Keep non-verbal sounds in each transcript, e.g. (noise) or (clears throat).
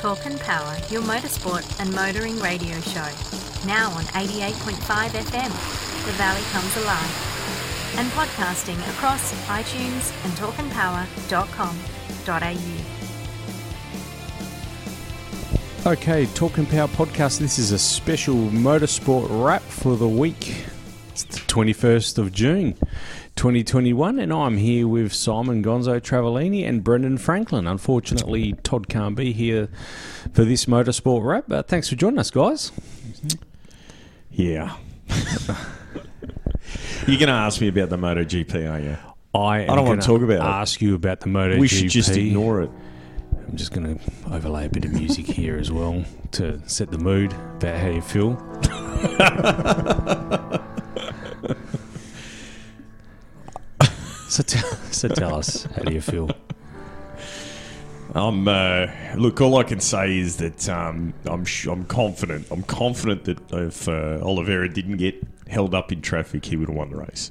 Talk and Power, your motorsport and motoring radio show. Now on 88.5 FM, The Valley Comes Alive. And podcasting across iTunes and talkandpower.com.au. Okay, Talk and Power podcast. This is a special motorsport wrap for the week. It's the 21st of June, 2021, and I'm here with Simon Gonzo Travellini and Brendan Franklin. Unfortunately, Todd can't be here for this motorsport wrap, but thanks for joining us, guys. Yeah. (laughs) You're going to ask me about the MotoGP, are you? I, I don't want to talk about it. Ask you about the MotoGP. We should just ignore it. I'm just going to overlay a bit of music here as well to set the mood about how you feel. (laughs) so, tell, (laughs) so tell us, how do you feel? I'm uh, look. All I can say is that um, I'm sh- I'm confident. I'm confident that if uh, Oliveira didn't get held up in traffic, he would have won the race.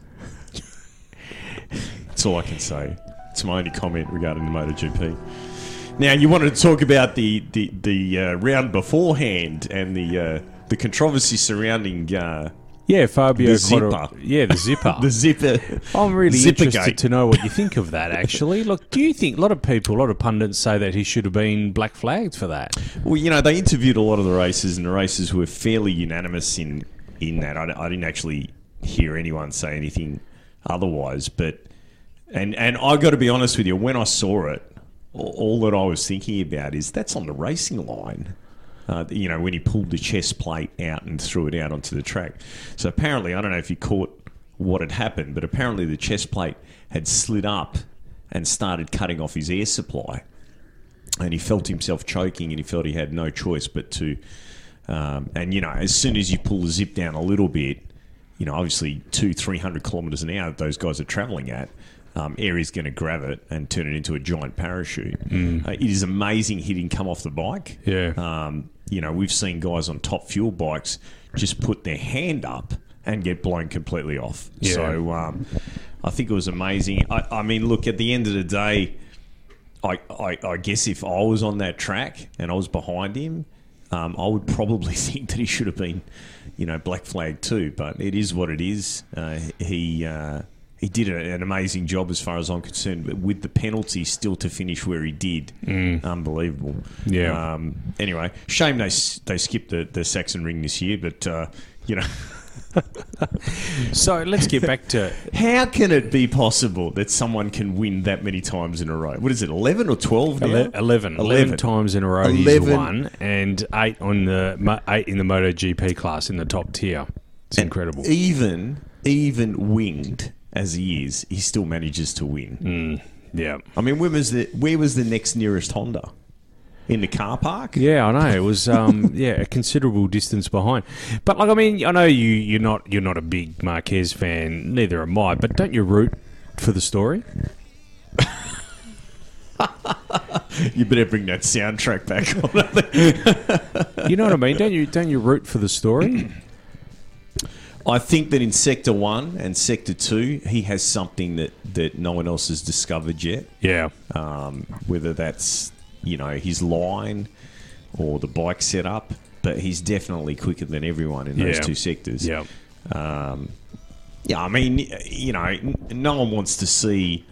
(laughs) That's all I can say. It's my only comment regarding the MotoGP. Now, you wanted to talk about the the, the uh, round beforehand and the uh, the controversy surrounding uh, Yeah, Fabio. The zipper. Yeah, the zipper. (laughs) the zipper. I'm really Zippergate. interested to know what you think of that. Actually, look, do you think a lot of people, a lot of pundits say that he should have been black flagged for that? Well, you know, they interviewed a lot of the races, and the races were fairly unanimous in in that. I, I didn't actually hear anyone say anything otherwise, but and and I got to be honest with you, when I saw it, all, all that I was thinking about is that's on the racing line. Uh, you know, when he pulled the chest plate out and threw it out onto the track. So apparently, I don't know if you caught what had happened, but apparently the chest plate had slid up and started cutting off his air supply and he felt himself choking and he felt he had no choice but to um, and you know as soon as you pull the zip down a little bit you know obviously two three hundred kilometers an hour that those guys are traveling at um, air is going to grab it and turn it into a giant parachute uh, it is amazing he didn't come off the bike Yeah. um, you know we've seen guys on top fuel bikes just put their hand up and get blown completely off Yeah. so um, I think it was amazing I, I mean look at the end of the day I, I, I guess if I was on that track and I was behind him, um, I would probably (laughs) think that he should have been, you know, black flag too. But it is what it is. Uh, he uh, he did an amazing job as far as I'm concerned. But with the penalty still to finish where he did, unbelievable. Yeah. Um, anyway, shame they they skipped the the Sachsenring this year, but uh, you know. (laughs) So let's get back to How can it be possible that someone can win that many times in a row? What is it, 11 or 12 now? ele- 11, 11, 11. times in a row he's 11. won, and eight on the eight in the MotoGP class in the top tier. It's incredible. Even even winged as he is, he still manages to win. Yeah. I mean, where was the where was the next nearest Honda? In the car park? Yeah, I know it was. Um, (laughs) yeah, a considerable distance behind. But like, I mean, I know you. You're not. You're not a big Marquez fan. Neither am I. But don't you root for the story? (laughs) You better bring that soundtrack back on. You know what I mean? Don't you? Don't you root for the story? (clears throat) I think that in Sector 1 and Sector 2, he has something that, that no one else has discovered yet. Yeah. um, whether that's you know his line or the bike setup. But he's definitely quicker than everyone in those Yeah. two sectors. Yeah. Um, yeah, I mean, you know, no one wants to see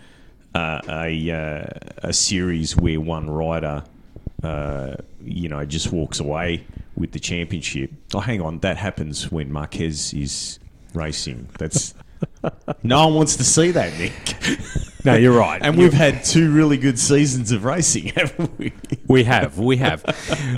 uh, a uh, a series where one rider, uh, you know, just walks away with the championship. Oh, hang on, that happens when Marquez is racing. That's (laughs) no one wants to see that, Nick. (laughs) No, you're right. And we've had two really good seasons of racing, (laughs) haven't we? We have, we have.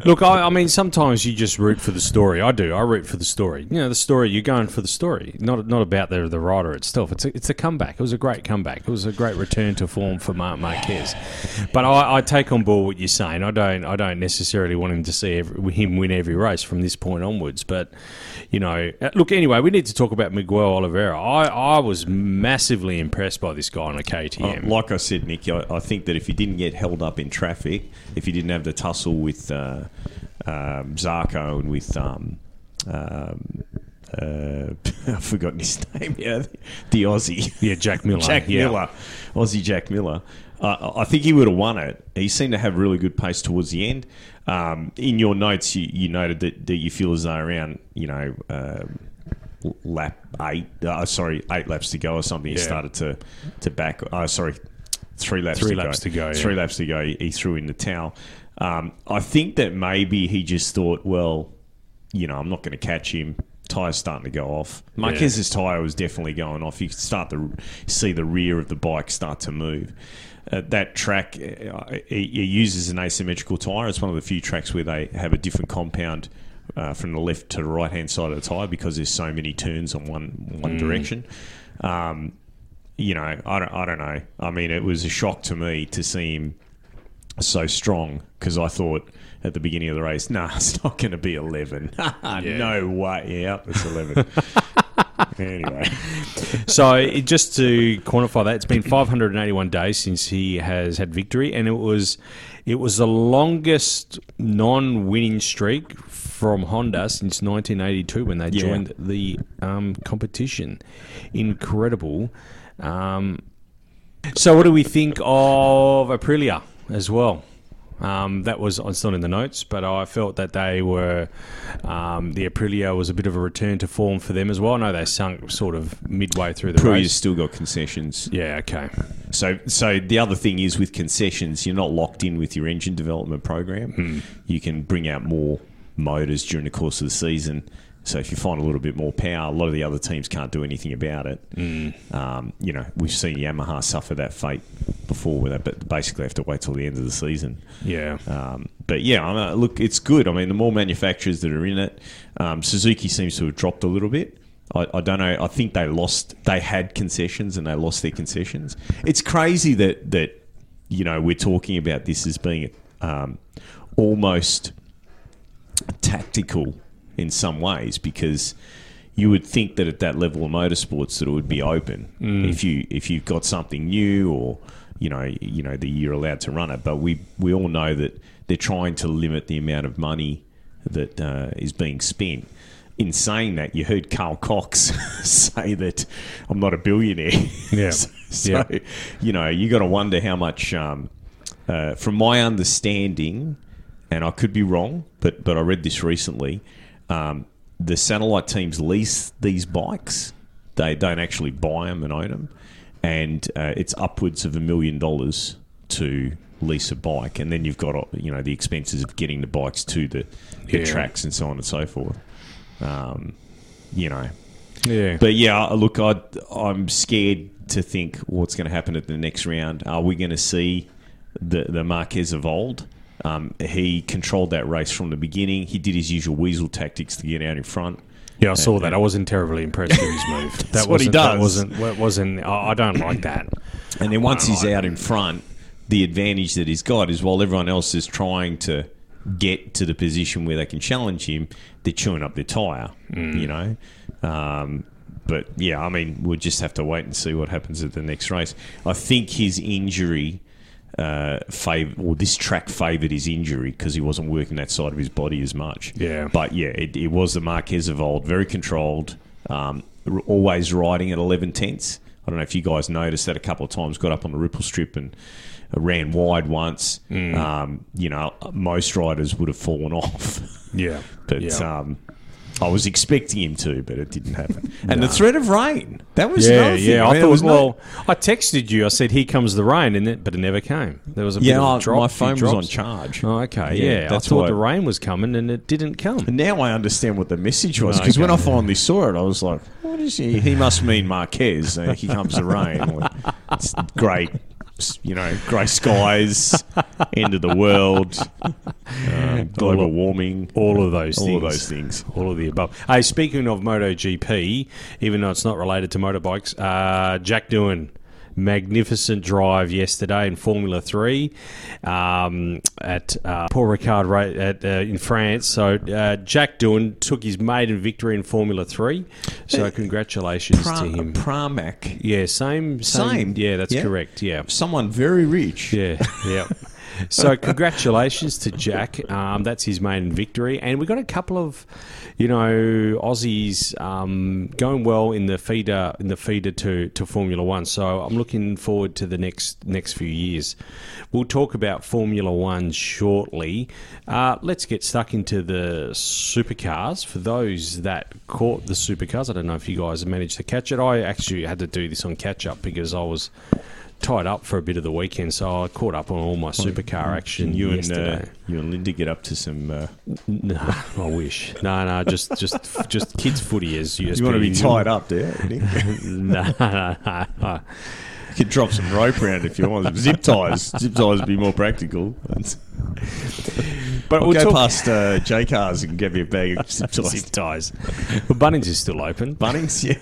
Look, I, I mean, sometimes you just root for the story. I do. I root for the story. You know, the story. You're going for the story, not not about the the rider itself. It's a, it's a comeback. It was a great comeback. It was a great return to form for Marc Marquez. But I, I take on board what you're saying. I don't I don't necessarily want him to see every, him win every race from this point onwards. But you know, uh, look. Anyway, we need to talk about Miguel Oliveira. I I was massively impressed by this guy on a KTM. Uh, like I said, Nick, I, I think that if he didn't get held up in traffic, if he didn't have the tussle with uh, um, Zarco and with um, um, uh, (laughs) I've forgotten his (laughs) name. Yeah, the Aussie. Yeah, Jack Miller. Jack yeah. Miller, Aussie Jack Miller. Uh, I think he would have won it. He seemed to have really good pace towards the end. Um, in your notes, you, you noted that, that you feel as though around you know um, lap eight, uh, sorry, eight laps to go or something, he Yeah. started to to back. Uh, sorry, three laps. Three to laps go. to go, yeah. Three laps to go. He, he threw in the towel. Um, I think that maybe he just thought, well, you know, I'm not going to catch him. Tire's starting to go off. Marquez's tyre was definitely going off. You could start to see the rear of the bike start to move. Uh, that track, uh, it, it uses an asymmetrical tyre. It's one of the few tracks where they have a different compound uh, from the left to the right hand side of the tyre because there's so many turns on one one direction. Um, you know, I don't, I don't know. I mean, it was a shock to me to see him so strong because I thought at the beginning of the race, (laughs) nah, it's not going to be 11. (laughs) No way. Yeah, it's 11. (laughs) anyway, So just to quantify that, it's been 581 days since he has had victory, and it was it was the longest non-winning streak from Honda since 1982 when they Yeah. joined the um, competition. Incredible. Um, so what do we think of Aprilia as well? Um, that was it's not in the notes, but I felt that they were um, the Aprilia was a bit of a return to form for them as well. I know they sunk sort of midway through the Pruia's race. still got concessions. Yeah, okay. So, so the other thing is with concessions, you're not locked in with your engine development program. You can bring out more motors during the course of the season. So if you find a little bit more power, a lot of the other teams can't do anything about it. Um, you know, we've seen Yamaha suffer that fate before, with that, but basically have to wait till the end of the season. Yeah. Um, but yeah, I mean, look, it's good. I mean, the more manufacturers that are in it, um, Suzuki seems to have dropped a little bit. I, I don't know. I think they lost. They had concessions and they lost their concessions. It's crazy that that you know we're talking about this as being um, almost tactical in some ways because you would think that at that level of motorsports that it would be open if you if you've got something new or you know you know that you're allowed to run it but we we all know that they're trying to limit the amount of money that uh, is being spent in saying that you heard Carl Cox (laughs) say that I'm not a billionaire Yeah. (laughs) so, so, Yeah. you know you got to wonder how much um, uh, from my understanding and I could be wrong, but but I read this recently. Um, the satellite teams lease these bikes; they don't actually buy them and own them, and uh, it's upwards of a million dollars to lease a bike, and then you've got uh, you know the expenses of getting the bikes to the, the Yeah. tracks and so on and so forth. Um, you know, Yeah. but yeah, look, I, I'm scared to think what's going to happen at the next round. Are we going to see the the Marquez of old? Um, he controlled that race from the beginning. He did his usual weasel tactics to get out in front. yeah, I saw that. I wasn't terribly impressed with his move. (laughs) That what he does. That wasn't. That wasn't. I don't like that. And then once he's like out in front, the advantage that he's got is while everyone else is trying to get to the position where they can challenge him, they're chewing up their tyre, you know. Um, but yeah, I mean, we'll just have to wait and see what happens at the next race. I think his injury. Uh, fav- this track favoured his injury because he wasn't working that side of his body as much. Yeah. but yeah, it, it was the Marquez of old, very controlled, um, r- always riding at 11 tenths. I don't know if you guys noticed that a couple of times, got up on the ripple strip and uh, ran wide once. Mm. Um, you know, most riders would have fallen (laughs) off. Yeah. but yeah. um, I was expecting him to, but it didn't happen. And the threat of rain. That was yeah, yeah. I I mean, thought. was no- well, I texted you. I said, "Here comes the rain," and it, but it never came. There was a yeah, I- drop, my phone was on charge. Oh, okay. Yeah, Yeah, that's I thought the rain was coming, and it didn't come. And now I understand what the message was because when I finally saw it, I was like, "What is he? He must mean Marquez. Here comes the rain. (laughs) It's great, you know, grey skies, end of the world, uh, (laughs) global warming, All of those all things. of those things." All of the above. Hey, speaking of MotoGP, even though it's not related to motorbikes, uh, Jack Doohan, magnificent drive yesterday in Formula Three um, at uh, Paul Ricard at, uh, in France. So uh, Jack Doohan took his maiden victory in Formula Three. So congratulations Pra- to him. Pramac, Yeah, same, same. Same. Yeah, that's Yeah. correct. Yeah, someone very rich. yeah, yeah. (laughs) so congratulations to Jack. Um, that's his main victory, and we got a couple of, you know, Aussies um, going well in the feeder in the feeder to, to Formula One. So I'm looking forward to the next next few years. We'll talk about Formula One shortly. Uh, let's get stuck into the supercars. For those that caught the supercars, I don't know if you guys managed to catch it. I actually had to do this on catch up because I was tied up for a bit of the weekend, so I caught up on all my supercar action. You and yesterday. uh, you and Linda get up to some. Uh, No, I wish. No, no, just just (laughs) just kids footy as you. you want to be (laughs) tied up there? No, no, no, no. You could drop some rope around if you want. Zip ties. Zip ties would be more practical. But I'll we'll go past uh, Jaycar's and get me a bag of zip (laughs) ties. zip ties. But Bunnings is still open. Bunnings, yeah.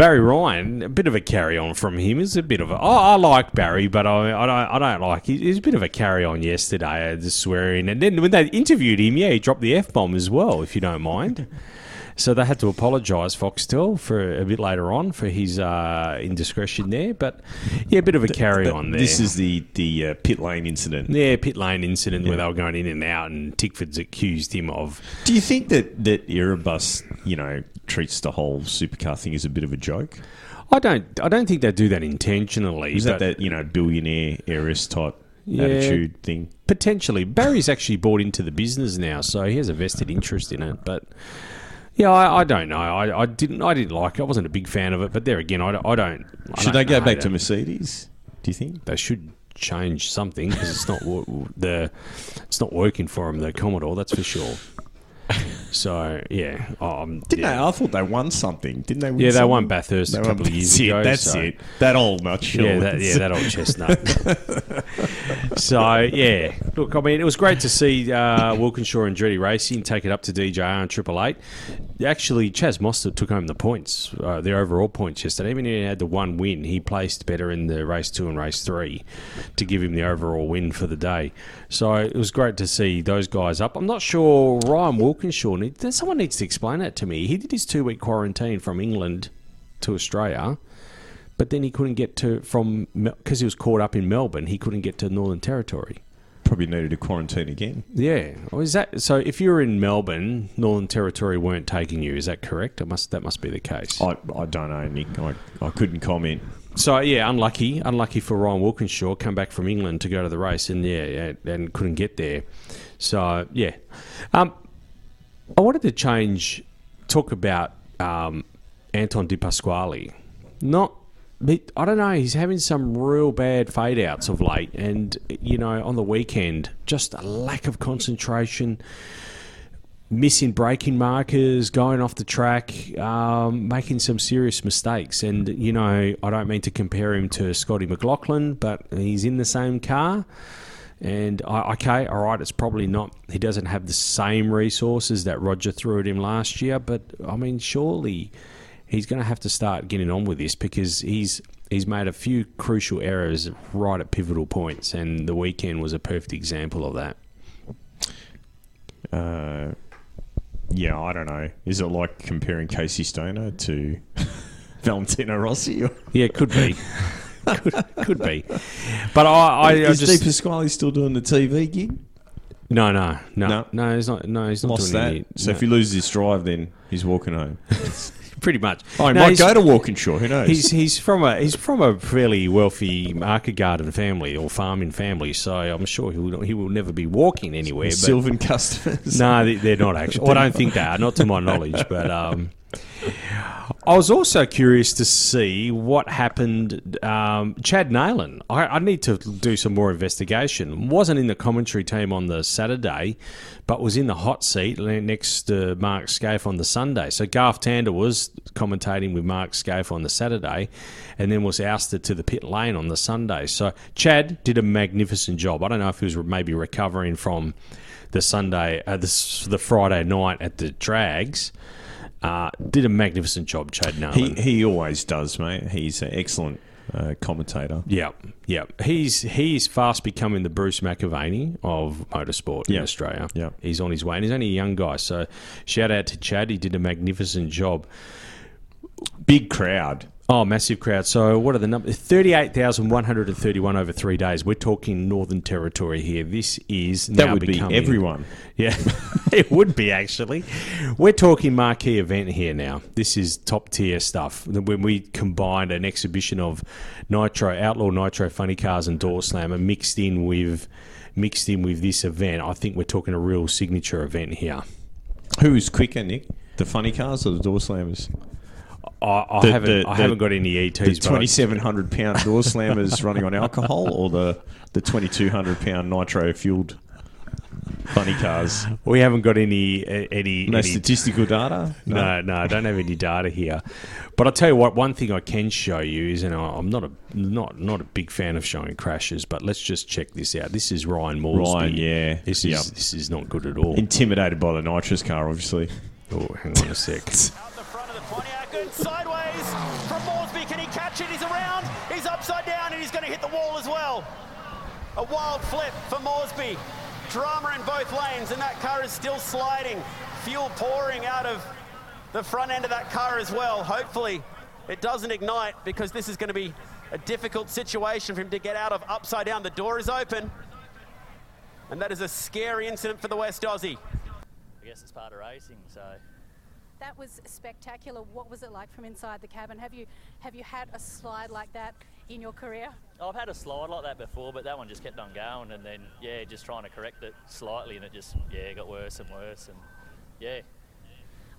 Barry Ryan, a bit of a carry on from him. Is a bit of a. I I like Barry, but I, I don't. I don't like. he- He's a bit of a carry on yesterday, the swearing, and then when they interviewed him, yeah, he dropped the f bomb as well, if you don't mind. (laughs) So they had to apologise, Foxtel, for a bit later on for his uh, indiscretion there. But yeah, a bit of a carry on there. This is the the uh, pit lane incident. yeah, pit lane incident where they were going in and out, and Tickford's accused him of. Do you think that that Erebus, you know, treats the whole supercar thing as a bit of a joke? I don't. I don't think they do that intentionally. Is that that you know billionaire heiress type Yeah. attitude thing? Potentially. Barry's actually bought into the business now, so he has a vested interest in it. But yeah, I, I don't know. I, I didn't. I didn't like it. I wasn't a big fan of it. But there again, I, don't- I don't. I Should don't they go know back to Mercedes? Do you think? They should change something because it's not wo- (laughs) the. It's not working for them. The Commodore, that's for sure. So yeah, um, Didn't yeah. they? I thought they won something. Didn't they? Win Yeah, they something? won Bathurst a They couple won- of years that's it, ago, That's so- it. That old nutshell. Yeah, that, yeah, that old chestnut. (laughs) so yeah, look, I mean, it was great to see uh, Walkinshaw and Andretti Racing take it up to DJR and Triple Eight. Actually, Chaz Mostert took home the points, uh, the overall points yesterday. Even if he had the one win, he placed better in the race two and race three to give him the overall win for the day. So it was great to see those guys up. I'm not sure Ryan Walkinshaw. Someone needs to explain that to me. He did his two week quarantine from England to Australia but then he couldn't get to from because he was caught up in Melbourne. He couldn't get to Northern Territory. Probably needed a quarantine again. Yeah, is that so? If you were in Melbourne, Northern Territory weren't taking you. Is that correct? It must that must be the case. I, I don't know, Nick. I, I couldn't comment. So yeah, unlucky, unlucky for Ryan Walkinshaw. Come back from England to go to the race, and yeah, yeah and couldn't get there. So yeah, um, I wanted to change, talk about um, Anton De Pasquale. Not, I don't know. He's having some real bad fade outs of late, and you know, on the weekend, just a lack of concentration missing braking markers, going off the track, um, making some serious mistakes. And, you know, I don't mean to compare him to Scotty McLaughlin, but he's in the same car. And, I, okay, all right, it's probably not, he doesn't have the same resources that Roger threw at him last year, but, I mean, surely he's going to have to start getting on with this because he's. He's made a few crucial errors right at pivotal points, and the weekend was a perfect example of that. Uh, yeah, I don't know. Is it like comparing Casey Stoner to (laughs) Valentino Rossi? Yeah, it could be. (laughs) could, could be. But I, I, I is just De Pasquale still doing the TV gig? no, no, no, No. no, He's not. No, he's not Lost doing that. any- So no. if he loses his drive, then he's walking home. (laughs) pretty much. Oh, he No, might go to Walkinshaw. Who knows? He's he's from a he's from a fairly wealthy market garden family or farming family, so I'm sure he will he will never be walking anywhere. But Sylvan customers. No, they- they're not actually. (laughs) I don't think they are, not to my knowledge. But um, I was also curious to see what happened. Um, Chad Neylon, I, I need to do some more investigation. Wasn't in the commentary team on the Saturday, but was in the hot seat next to Mark Skaife on the Sunday. So Garth Tander was commentating with Mark Skaife on the Saturday, and then was ousted to the pit lane on the Sunday. So Chad did a magnificent job. I don't know if he was maybe recovering from the Sunday, uh, the, the Friday night at the drags. Uh, did a magnificent job, Chad He Neylon. he always does, mate. He's an excellent uh, commentator. yeah, yeah. He's he's fast becoming the Bruce McAvaney of motorsport in. Australia. Yeah. he's on his way, and he's only a young guy. So shout out to Chad. He did a magnificent job. Big crowd. Oh, massive crowd. So, what are the numbers? 38,131 over three days. We're talking Northern Territory here. This is That would be everyone. (laughs) Yeah, (laughs) it would be actually. We're talking marquee event here now. This is top tier stuff. When we combined an exhibition of Nitro, Outlaw Nitro Funny Cars and Door Slammer mixed in with mixed in with this event, I think we're talking a real signature event here. Who's quicker, Nick? The funny cars or the door slammers? I, I The- haven't the- I the- haven't got any The ETs, I- twenty seven hundred pound door slammers running on alcohol, or the the twenty two hundred pound nitro fueled funny cars? we haven't got any any No any statistical data. No, no, I don't have any data here. But I'll tell you what. One thing I can show you is, and I'm not a not not a big fan of showing crashes, but let's just check this out. This is Ryan Morsby. Ryan, yeah. This is Yep. this is not good at all. Intimidated by the nitrous car, obviously. Oh, hang on a sec. (laughs) He's around. He's upside down and he's going to hit the wall as well. A wild flip for Moresby. Drama in both lanes and that car is still sliding. Fuel pouring out of the front end of that car as well. Hopefully it doesn't ignite because this is going to be a difficult situation for him to get out of upside down. The door is open. And that is a scary incident for the West Aussie. I guess it's part of racing, so That was spectacular. What was it like from inside the cabin? Have you have you had a slide like that in your career? I've had a slide like that before, but that one just kept on going, and then yeah, just trying to correct it slightly, and it just yeah got worse and worse, and yeah,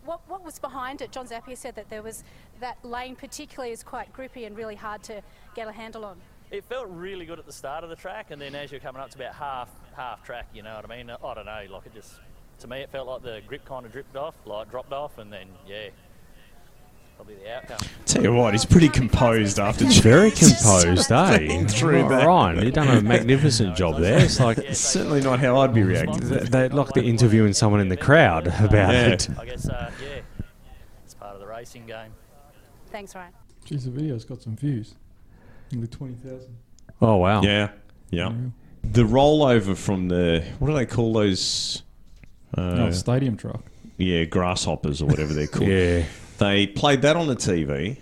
What what was behind it? John Zappia said that there was that lane particularly is quite grippy and really hard to get a handle on. it felt really good at the start of the track, and then as you're coming up to about half half track, you know what I mean? I don't know, like it just to me it felt like the grip kind of dripped off, like dropped off, and then yeah, probably the outcome. Tell you what, he's pretty composed after. Very composed, eh? through that. Ryan, you've done a magnificent job there. It's like It's certainly not how I'd be reacting. to that. they like they're interviewing someone in the crowd about Yeah. it. I guess uh, yeah, it's part of the racing game. Thanks, Ryan. Geez, the video's got some views. Nearly 20,000. Oh wow. Yeah, yeah. The rollover from the what do they call those? Oh, Uh, stadium truck. yeah, grasshoppers or whatever they're called. (laughs) Yeah. They played that on the TV,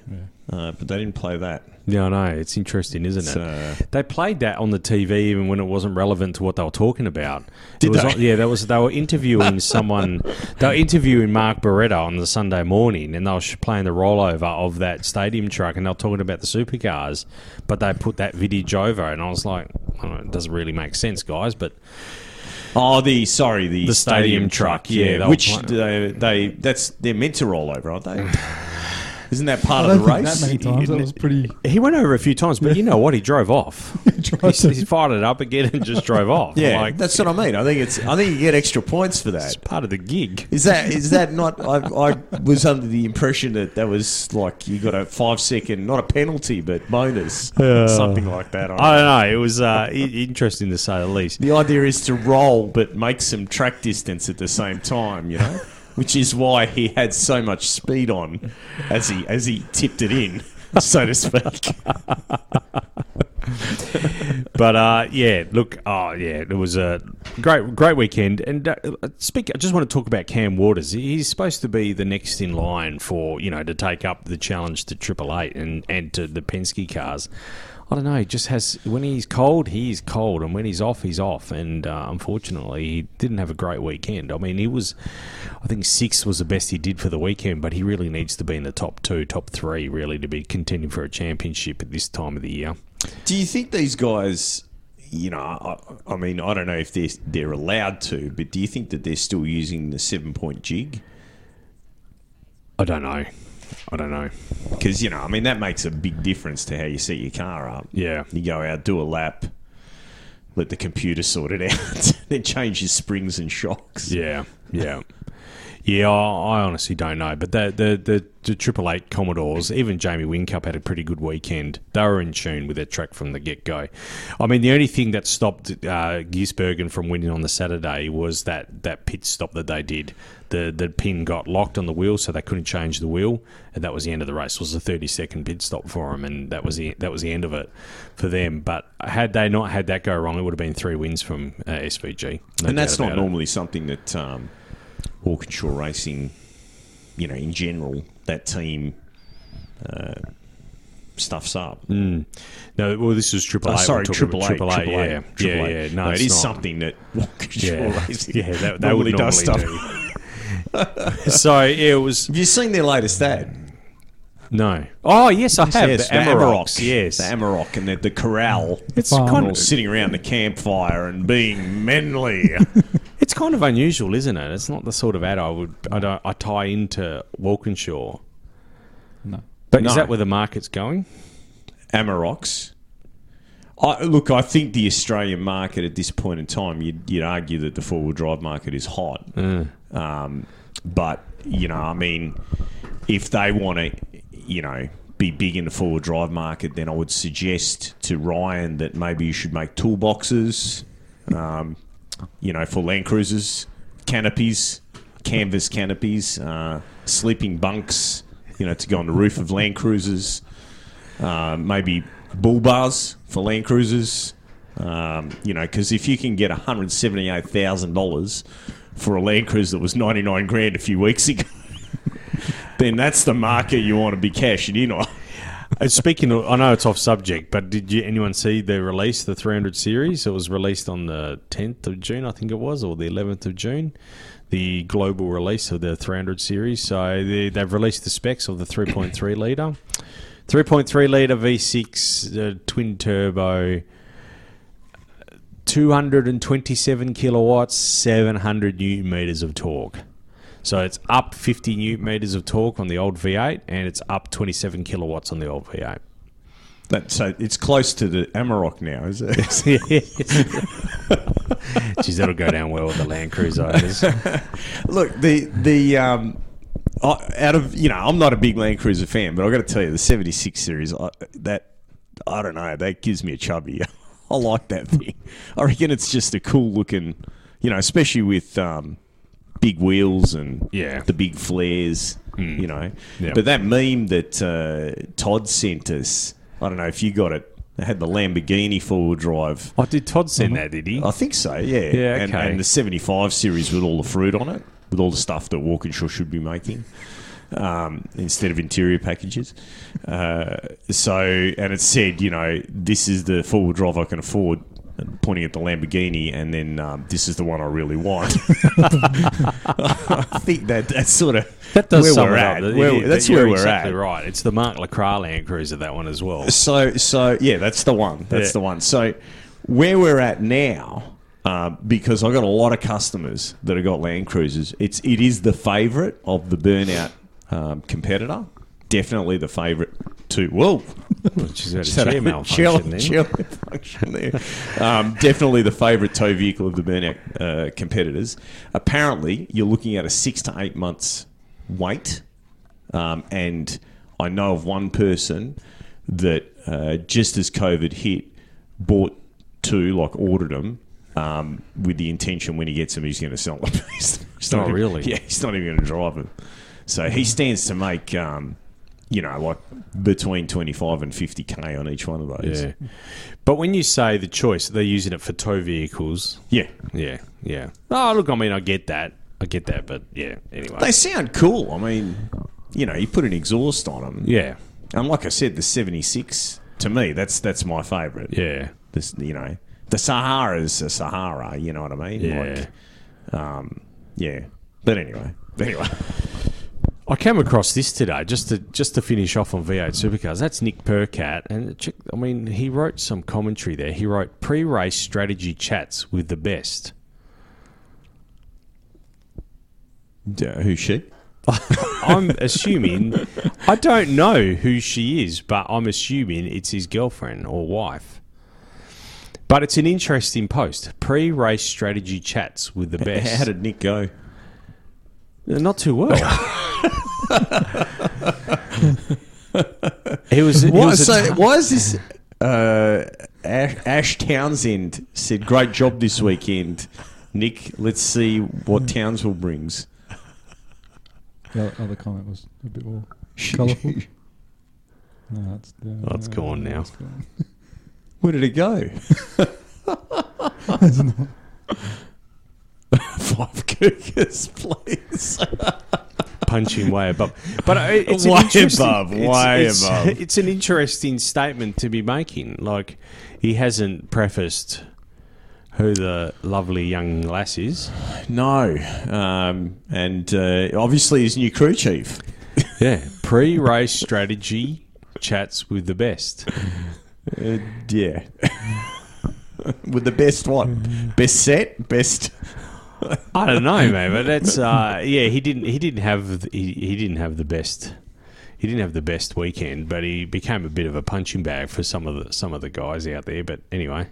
uh, but they didn't play that. Yeah, I know. It's interesting, isn't it? They played that on the TV even when it wasn't relevant to what they were talking about. Did It was they? on- yeah, that was. They were interviewing (laughs) someone. They were interviewing Mark Beretta on the Sunday morning, and they were playing the rollover of that stadium truck, and they were talking about the supercars. But they put that video over, and I was like, I know, it doesn't really make sense, guys. But Oh, the sorry, the, The stadium, stadium truck. truck, yeah, Yeah, which they, they that's they're meant to roll over, aren't they? (sighs) (laughs) Isn't that part I of don't the think race? that many times. That was pretty. he went over a few times. But you know what? He drove off. (laughs) Drove he, he fired it up again and just drove off. yeah, like that's what I mean. I think it's. I think you get extra points for it's that. part of the gig. Is that is that not? I, I was under the impression that that was like you got a five second, not a penalty, but bonus, something like that. I I know. don't know. It was uh, i- interesting to say the least. The idea is to roll, but make some track distance at the same time. You know, which is why he had so much speed on as he as he tipped it in, (laughs) so to speak. But uh, yeah, look, oh yeah, it was a great, great weekend. And uh, speak, I just want to talk about Cam Waters. He's supposed to be the next in line for you know to take up the challenge to Triple Eight and and to the Penske cars. I don't know. He just has when he's cold, he's cold, and when he's off, he's off. And uh, unfortunately, he didn't have a great weekend. I mean, he was, I think six was the best he did for the weekend, but he really needs to be in the top two, top three, really, to be contending for a championship at this time of the year. Do you think these guys? You know, I, I mean, I don't know if they're they're allowed to, but do you think that they're still using the seven post rig? I don't know. I don't know. Because you know, I mean, that makes a big difference to how you set your car up. Yeah. you go out, do a lap, let the computer sort it (laughs) out, then change your springs and shocks. Yeah, yeah, yeah. I, I honestly don't know, but the the the, the Triple Eight Commodores, even Jamie Whincup had a pretty good weekend. They were in tune with their track from the get go. I mean, the only thing that stopped uh, Gisbergen from winning on the Saturday was that that pit stop that they did. The the pin got locked on the wheel, so they couldn't change the wheel, and that was the end of the race. It was a thirty second pit stop for them, and that was the that was the end of it for them. But had they not had that go wrong, it would have been three wins from uh, SVG. No and that's not about it. normally something that um, Walkinshaw Racing, you know, in general, that team uh, stuffs up. No, well, this is Triple Oh, A. sorry, Triple A, Triple A, yeah, Triple yeah, yeah. No, it it's is not. something that Walkinshaw Yeah, Racing yeah, that, they normally would does normally stuff. do. (laughs) so yeah, it was Have you seen their latest ad? no. Oh yes, I have Yes, the Amarok. Yes, the Amarok and the, the corral. it's Farm. kind of sitting around the campfire and being manly. (laughs) it's kind of unusual, isn't it? It's not the sort of ad I would I don't I tie into Walkinshaw. No. But No. is that where the market's going? Amaroks. I, look, I think the Australian market at this point in time, you'd, you'd argue that the four wheel drive market is hot. Um, but, you know, I mean, if they want to, you know, be big in the four wheel drive market, then I would suggest to Ryan that maybe you should make toolboxes, um, you know, for Land Cruisers, canopies, canvas canopies, uh, sleeping bunks, you know, to go on the roof of Land Cruisers uh, maybe bull bars for Land Cruisers. Um, you know, because if you can get one hundred seventy-eight thousand dollars for a Land Cruiser that was ninety-nine grand a few weeks ago, (laughs) then that's the market you want to be cashing in on. Uh, Speaking of, I know it's off subject, but did you anyone see the release, the 300 series? It was released on the 10th of June, I think it was, or the 11th of June. The global release of the 300 series. So they, they've released the specs of the 3.3 litre, 3.3 litre V6 uh, twin turbo, 227 kilowatts, 700 newton meters of torque. So it's up 50 newton meters of torque on the old V8, and it's up 27 kilowatts on the old V8. That, so it's close to the Amarok now, is it? (laughs) Geez, that'll go down well with the Land Cruiser owners. (laughs) Look, the the um, out of you know, I'm not a big Land Cruiser fan, but I've got to tell you, the '76 series, I, that I don't know, that gives me a chubby. (laughs) I like that thing. I reckon it's just a cool looking, you know, especially with um, big wheels and Yeah. the big flares, you know. Yeah. But that meme that uh, Todd sent us, I don't know if you got it. They had the Lamborghini four wheel drive. Oh, did Todd send that, did he? I think so, yeah. Yeah, and, and the 75 series with all the fruit on it, with all the stuff that Walkinshaw should be making um, instead of interior packages. Uh, so, and it said, you know, this is the four wheel drive I can afford. Pointing at the Lamborghini, and then um, this is the one I really want. (laughs) I think that that's sort of That does where we're at. Where- is, that's where we're exactly at. right. It's the Mark LaCroix Land Cruiser, that one as well. So, so yeah, that's the one. That's Yeah. the one. So, where we're at now, uh, because I've got a lot of customers that have got Land Cruisers. It's it is the favourite of the burnout um, competitor. Definitely the favourite to whoa. She's had a chair a malfunction chair- then. chair malfunction there. Um, definitely the favourite tow vehicle of the burnout uh, competitors. Apparently, you're looking at a six to eight months wait, um, and I know of one person that uh, just as COVID hit, bought two, like ordered them. Um, with the intention when he gets them, he's going to sell them. he's, (laughs) he's not Oh, even- really? Yeah, he's not even going to drive them. So he stands to make, um, you know, like between 25 and 50k on each one of those. Yeah. But when you say the choice, they're using it for tow vehicles. Yeah. Yeah, yeah. Oh, look, I mean, I get that. I get that, but yeah, anyway. They sound cool. I mean, you know, you put an exhaust on them. yeah, And like I said, the 76, to me, that's that's my favourite. yeah. This, you know, the Sahara's a Sahara, you know what I mean? Yeah. Like, um, yeah. But anyway, anyway. (laughs) I came across this today just to just to finish off on V8 supercars. That's Nick Percat, and check, I mean he wrote some commentary there. He wrote pre-race strategy chats with the best. Yeah, who's she? (laughs) I'm assuming I don't know who she is, but I'm assuming it's his girlfriend or wife. But it's an interesting post. Pre-race strategy chats with the (laughs) best. How did Nick go? Not too well. he (laughs) was. He Why, was a- so why is this? Uh, Ash, Ash Townsend said, "Great job this weekend, Nick. Let's see what Townsville brings." The other- other comment was a bit more (laughs) colourful. No, it's, uh, Oh, it's gone now. it's gone. Where did it go? (laughs) Five cougars, please. punching way above. But it's Way above, it's- way it's- above. It's an interesting statement to be making. Like he hasn't prefaced who the lovely young lass is. No, um, and uh, obviously his new crew chief. (laughs) Yeah, pre-race strategy chats with the best. Uh, yeah. (laughs) With the best what? Best set? Best. I don't know, man, but that's uh, yeah. He didn't. He didn't have. the- He, he didn't have the best. He didn't have the best weekend, but he became a bit of a punching bag for some of the some of the guys out there. But anyway,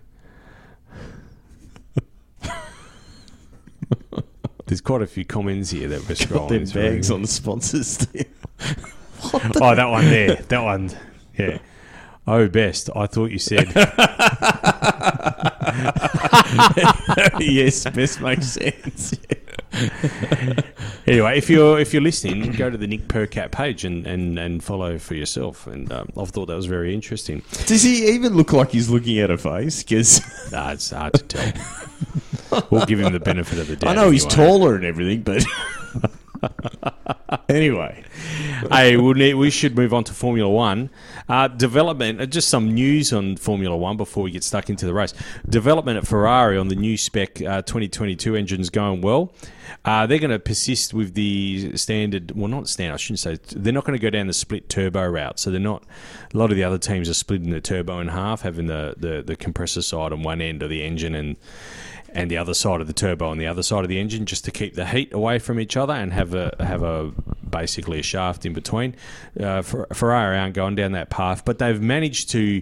there's quite a few comments here that we're scrolling them through. bags on the sponsors. (laughs) Oh, that one there. That one. Yeah. Oh, best. I thought you said. (laughs) (laughs) yes, best makes sense. (laughs) Anyway, if you're if you're listening, go to the Nick Percat page and, and, and follow for yourself. And um, I thought that was very interesting. Does he even look like he's looking at a face? Because (laughs) Nah, it's hard to tell. we'll give him the benefit of the doubt. I know he's taller and everything, but (laughs) anyway, hey, we'll we should move on to Formula One. Uh, development, uh, just some news on Formula One before we get stuck into the race. Development at Ferrari on the new spec uh, 2022 engines going well. Uh, they're going to persist with the standard, well, not standard, I shouldn't say, they're not going to go down the split turbo route. So they're not, a lot of the other teams are splitting the turbo in half, having the, the, the compressor side on one end of the engine and and the other side of the turbo on the other side of the engine just to keep the heat away from each other and have a have a basically a shaft in between. Uh, Fer- Ferrari aren't going down that path, but they've managed to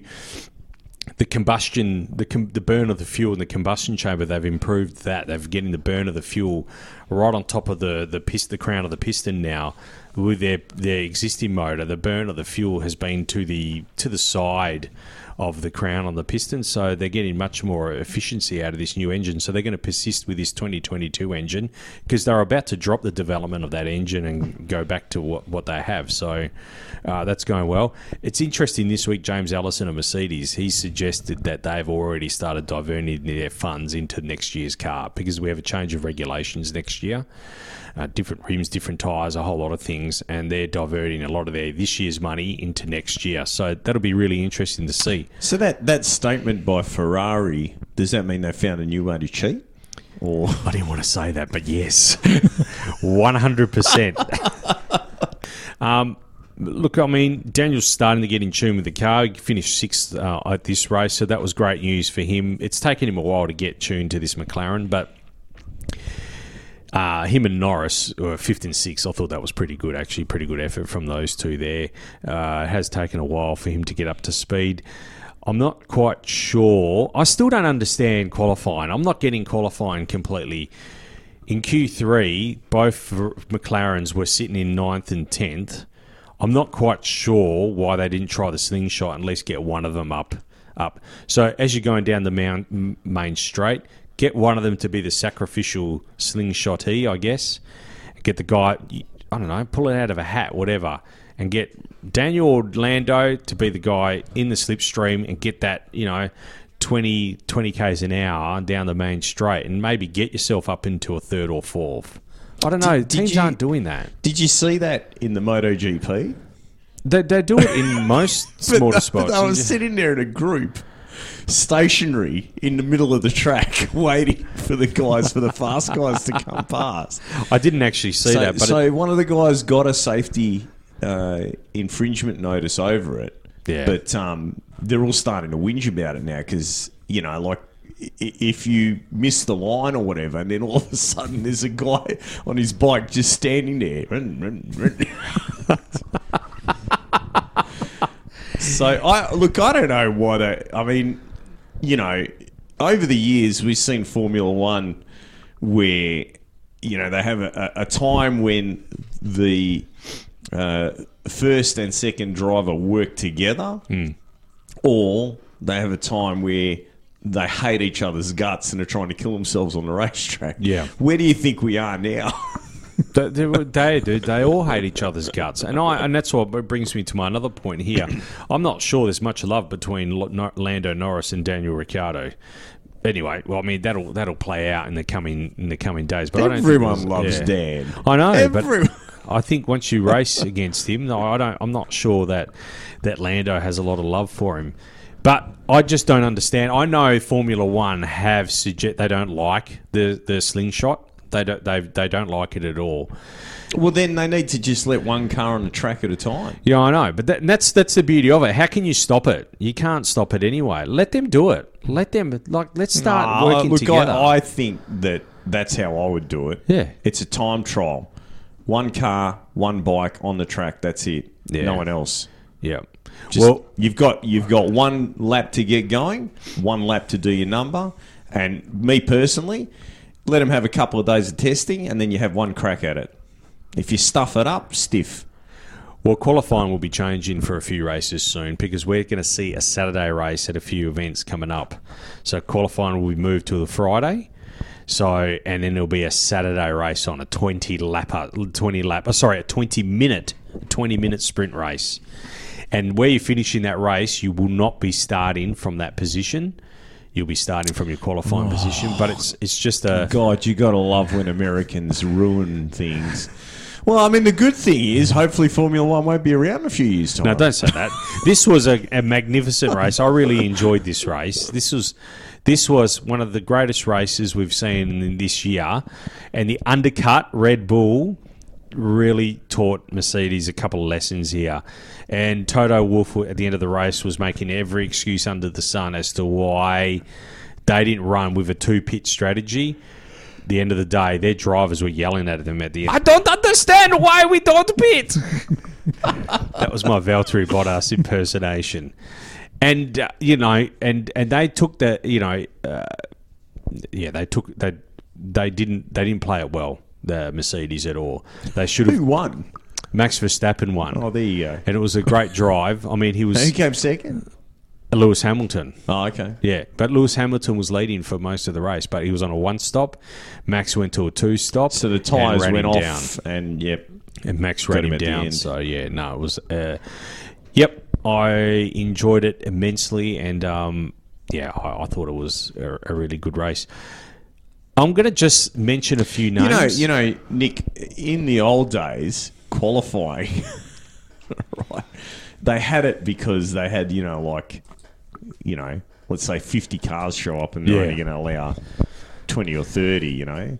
the combustion, the com- the burn of the fuel in the combustion chamber, they've improved that. They've getting the burn of the fuel right on top of the the pist- the crown of the piston now. With their their existing motor, the burn of the fuel has been to the to the side of the crown on the piston, so they're getting much more efficiency out of this new engine. So they're going to persist with this 2022 engine because they're about to drop the development of that engine and go back to what, what they have. So uh, that's going well. It's interesting this week, James Allison of Mercedes, he suggested that they've already started diverting their funds into next year's car because we have a change of regulations next year. Uh, different rims, different tyres, a whole lot of things, and they're diverting a lot of their this year's money into next year. So that'll be really interesting to see. so that that statement by Ferrari does that mean they found a new way to cheat? Or (laughs) I didn't want to say that, but yes, (laughs) one hundred percent. (laughs) Um, look, I mean, Daniel's starting to get in tune with the car. He finished sixth uh, at this race, so that was great news for him. It's taken him a while to get tuned to this McLaren, but. Uh, him and Norris were fifth and sixth. I thought that was pretty good, actually. Pretty good effort from those two there. Uh, it has taken a while for him to get up to speed. I'm not quite sure. I still don't understand qualifying. I'm not getting qualifying completely. In Q3, both McLarens were sitting in ninth and tenth. I'm not quite sure why they didn't try the slingshot and at least get one of them up. Up. So as you're going down the mount, m- main straight, get one of them to be the sacrificial slingshotee, I guess. Get the guy, I don't know, pull it out of a hat, whatever, and get Daniel Lando to be the guy in the slipstream and get that, you know, 20, 20 k's an hour down the main straight and maybe get yourself up into a third or fourth. I don't know. Did- did Teams you- aren't doing that. did you see that in the MotoGP? They, they do it in most (laughs) motorsports. I was sitting there in a group, stationary in the middle of the track, (laughs) waiting for the guys, for the fast guys to come (laughs) past. I didn't actually see so, that, but so it, one of the guys got a safety uh, infringement notice over it. Yeah. But um, they're all starting to whinge about it now because you know, like. If you miss the line or whatever, and then all of a sudden there's a guy (laughs) on his bike just standing there. So I look, I don't know why they. I mean, you know, over the years we've seen Formula One where you know they have a, a time when the uh, first and second driver work together, or they have a time where they hate each other's guts and are trying to kill themselves on the racetrack. Yeah. where do you think we are now? (laughs) they, they, they do. They all hate each other's guts, and I and that's what brings me to my another point here. (coughs) I'm not sure there's much love between Lando Norris and Daniel Ricciardo. Anyway, well, I mean that'll that'll play out in the coming in the coming days. But I don't think Everyone loves yeah. Dan. I know, Everyone. but I think once you race against him, no, I don't. I'm not sure that that Lando has a lot of love for him. But I just don't understand. I know Formula One have suggest they don't like the the slingshot. They don't they they don't like it at all. Well, then they need to just let one car on the track at a time. Yeah, I know, but that, that's that's the beauty of it. How can you stop it? You can't stop it anyway. Let them do it. Let them like. Let's start Nah, working look, together. I, I think that that's how I would do it. Yeah. It's a time trial. One car, one bike on the track. That's it. Yeah. No one else. yeah. Just, well, you've got you've got one lap to get going, one lap to do your number, and me personally, let them have a couple of days of testing, and then you have one crack at it. If you stuff it up, stiff. Well, qualifying will be changing for a few races soon because we're going to see a Saturday race at a few events coming up. So qualifying will be moved to the Friday. So and then there'll be a Saturday race on a twenty lapper, twenty lap. Sorry, a twenty minute, twenty minute sprint race. And where you finish in that race, you will not be starting from that position. You'll be starting from your qualifying oh. position. But it's it's just a God, you got to love when Americans ruin things. Well, I mean, the good thing is, hopefully, Formula One won't be around in a few years' time. No, don't say that. this was a, a magnificent race. I really enjoyed this race. This was this was one of the greatest races we've seen in this year, and the undercut Red Bull really taught Mercedes a couple of lessons here. And Toto Wolff at the end of the race was making every excuse under the sun as to why they didn't run with a two pit strategy. The end of the day, their drivers were yelling at them at the end. I don't understand why we don't pit. (laughs) That was my Valtteri Bottas impersonation, and uh, you know, and and they took the, you know, uh, yeah, they took they they didn't they didn't play it well. The Mercedes at all. They should Who have. won? Max Verstappen won. Oh, there you go. and it was a great drive. I mean, he Who was came second? Lewis Hamilton. Oh, okay. Yeah, but Lewis Hamilton was leading for most of the race, but he was on a one stop. Max went to a two stop. So the tyres went off, and yep. and Max Got ran him him down. So yeah, no, it was. Uh, yep, I enjoyed it immensely, and um, yeah, I, I thought it was a, a really good race. I'm going to just mention a few names. You know, you know, Nick. In the old days, qualifying, (laughs) right? They had it because they had, you know, like, you know, let's say fifty cars show up, and they're only going to allow twenty or thirty. You know,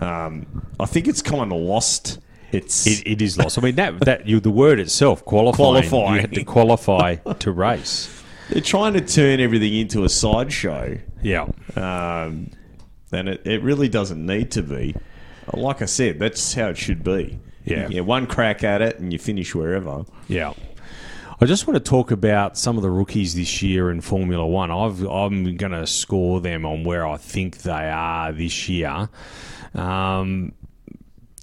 um, I think it's kind of lost. It's It, it is lost. I mean that that you the word itself qualifying. Qualifying. You had to (laughs) qualify to race. they're trying to turn everything into a sideshow. Yeah. um, and it, it really doesn't need to be. Like I said, that's how it should be. Yeah. yeah, one crack at it, and you finish wherever. Yeah. I just want to talk about some of the rookies this year in Formula One. I've, I'm going to score them on where I think they are this year. Um,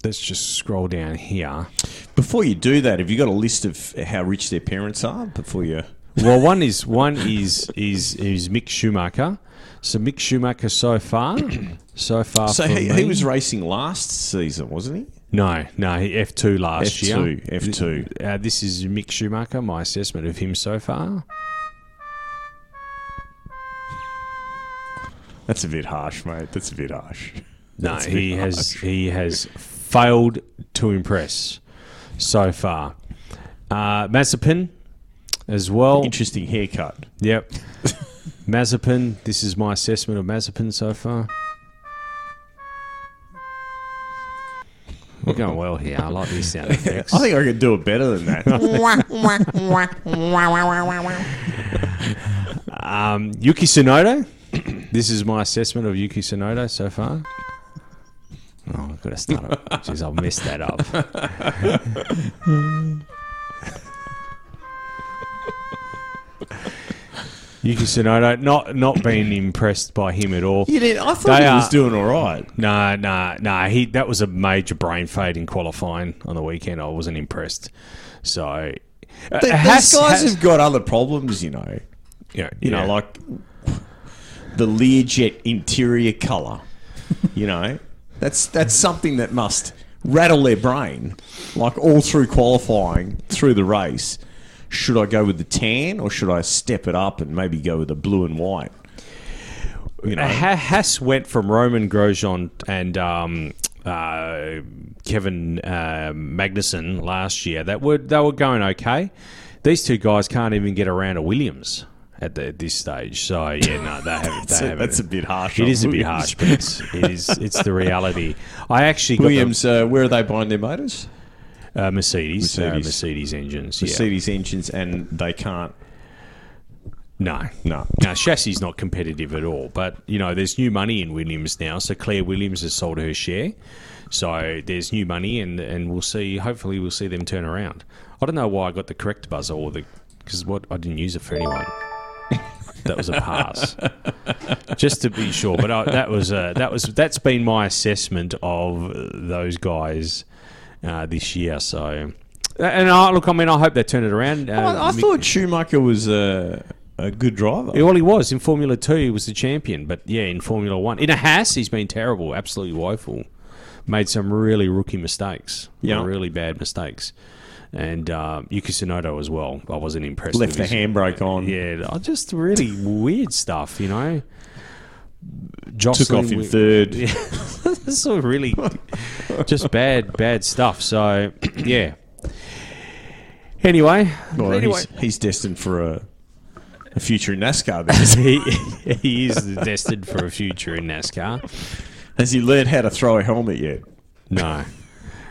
let's just scroll down here. Before you do that, have you got a list of how rich their parents are? Before you, Well, one is one is is is Mick Schumacher. So Mick Schumacher so far, (coughs) so far. so he, he was racing last season, wasn't he? no, no, F two last F2, year. F2. Uh, this is Mick Schumacher. My assessment of him so far. That's a bit harsh, mate. That's a bit harsh. No, That's he has harsh. he has failed to impress so far. Uh, Mazepin as well. Interesting haircut. Yep. (laughs) Mazepin. This is my assessment of Mazepin so far. We're going well here. I like these sound effects. I think I could do it better than that. Um, Yuki Tsunoda. (coughs) this is my assessment of Yuki Tsunoda so far. Oh, I've got to start it. Jeez, I'll mess that up. (laughs) Yuki not not being impressed by him at all. you did. I thought They he was are- doing all right. No, no, no. He that was a major brain fade in qualifying on the weekend. I wasn't impressed. So, uh, Haas- These guys Haas- have got other problems, you know. yeah, You yeah. know, like the Learjet interior color. you know, that's that's something that must rattle their brain, like all through qualifying, through the race. Should I go with the tan or should I step it up and maybe go with the blue and white? You know, Ha- Haas went from Romain Grosjean and um, uh, Kevin uh, Magnussen last year that were they were going okay. These two guys can't even get around a Williams at, the, at this stage. So yeah, no, they (laughs) haven't. That's, they a, haven't. that's a bit harsh. It is a bit harsh, but it's, it is it's the reality. I actually (laughs) Williams, uh, where are they buying their motors? Uh, Mercedes, Mercedes. Mercedes. Mercedes engines. Yeah. Mercedes engines, and they can't. No, No. now chassis is not competitive at all. But you know, there's new money in Williams now. So Claire Williams has sold her share. So there's new money, and and we'll see. Hopefully, we'll see them turn around. I don't know why I got the correct buzzer or the because what I didn't use it for anyone. that was a pass, (laughs) just to be sure. But I, that was uh, that was that's been my assessment of those guys uh, this year. So. And I, look, I mean, I hope they turn it around. Uh, I, I Mick- thought Schumacher was a, a good driver. well, he was in Formula Two. He was the champion, but yeah, in Formula One, in a Haas, he's been terrible, absolutely woeful. Made some really rookie mistakes, Yeah. really bad mistakes, and uh, Yuki Tsunoda as well. I wasn't impressed. Left the handbrake on. Yeah, just really weird stuff, you know. Took off in Wi- third. (laughs) Yeah, (laughs) this is really (laughs) just bad, bad stuff. So (clears throat) yeah. Anyway, Well, anyway, he's, he's destined for a, a future in NASCAR. Because he, he is destined for a future in NASCAR. Has he learned how to throw a helmet yet? No,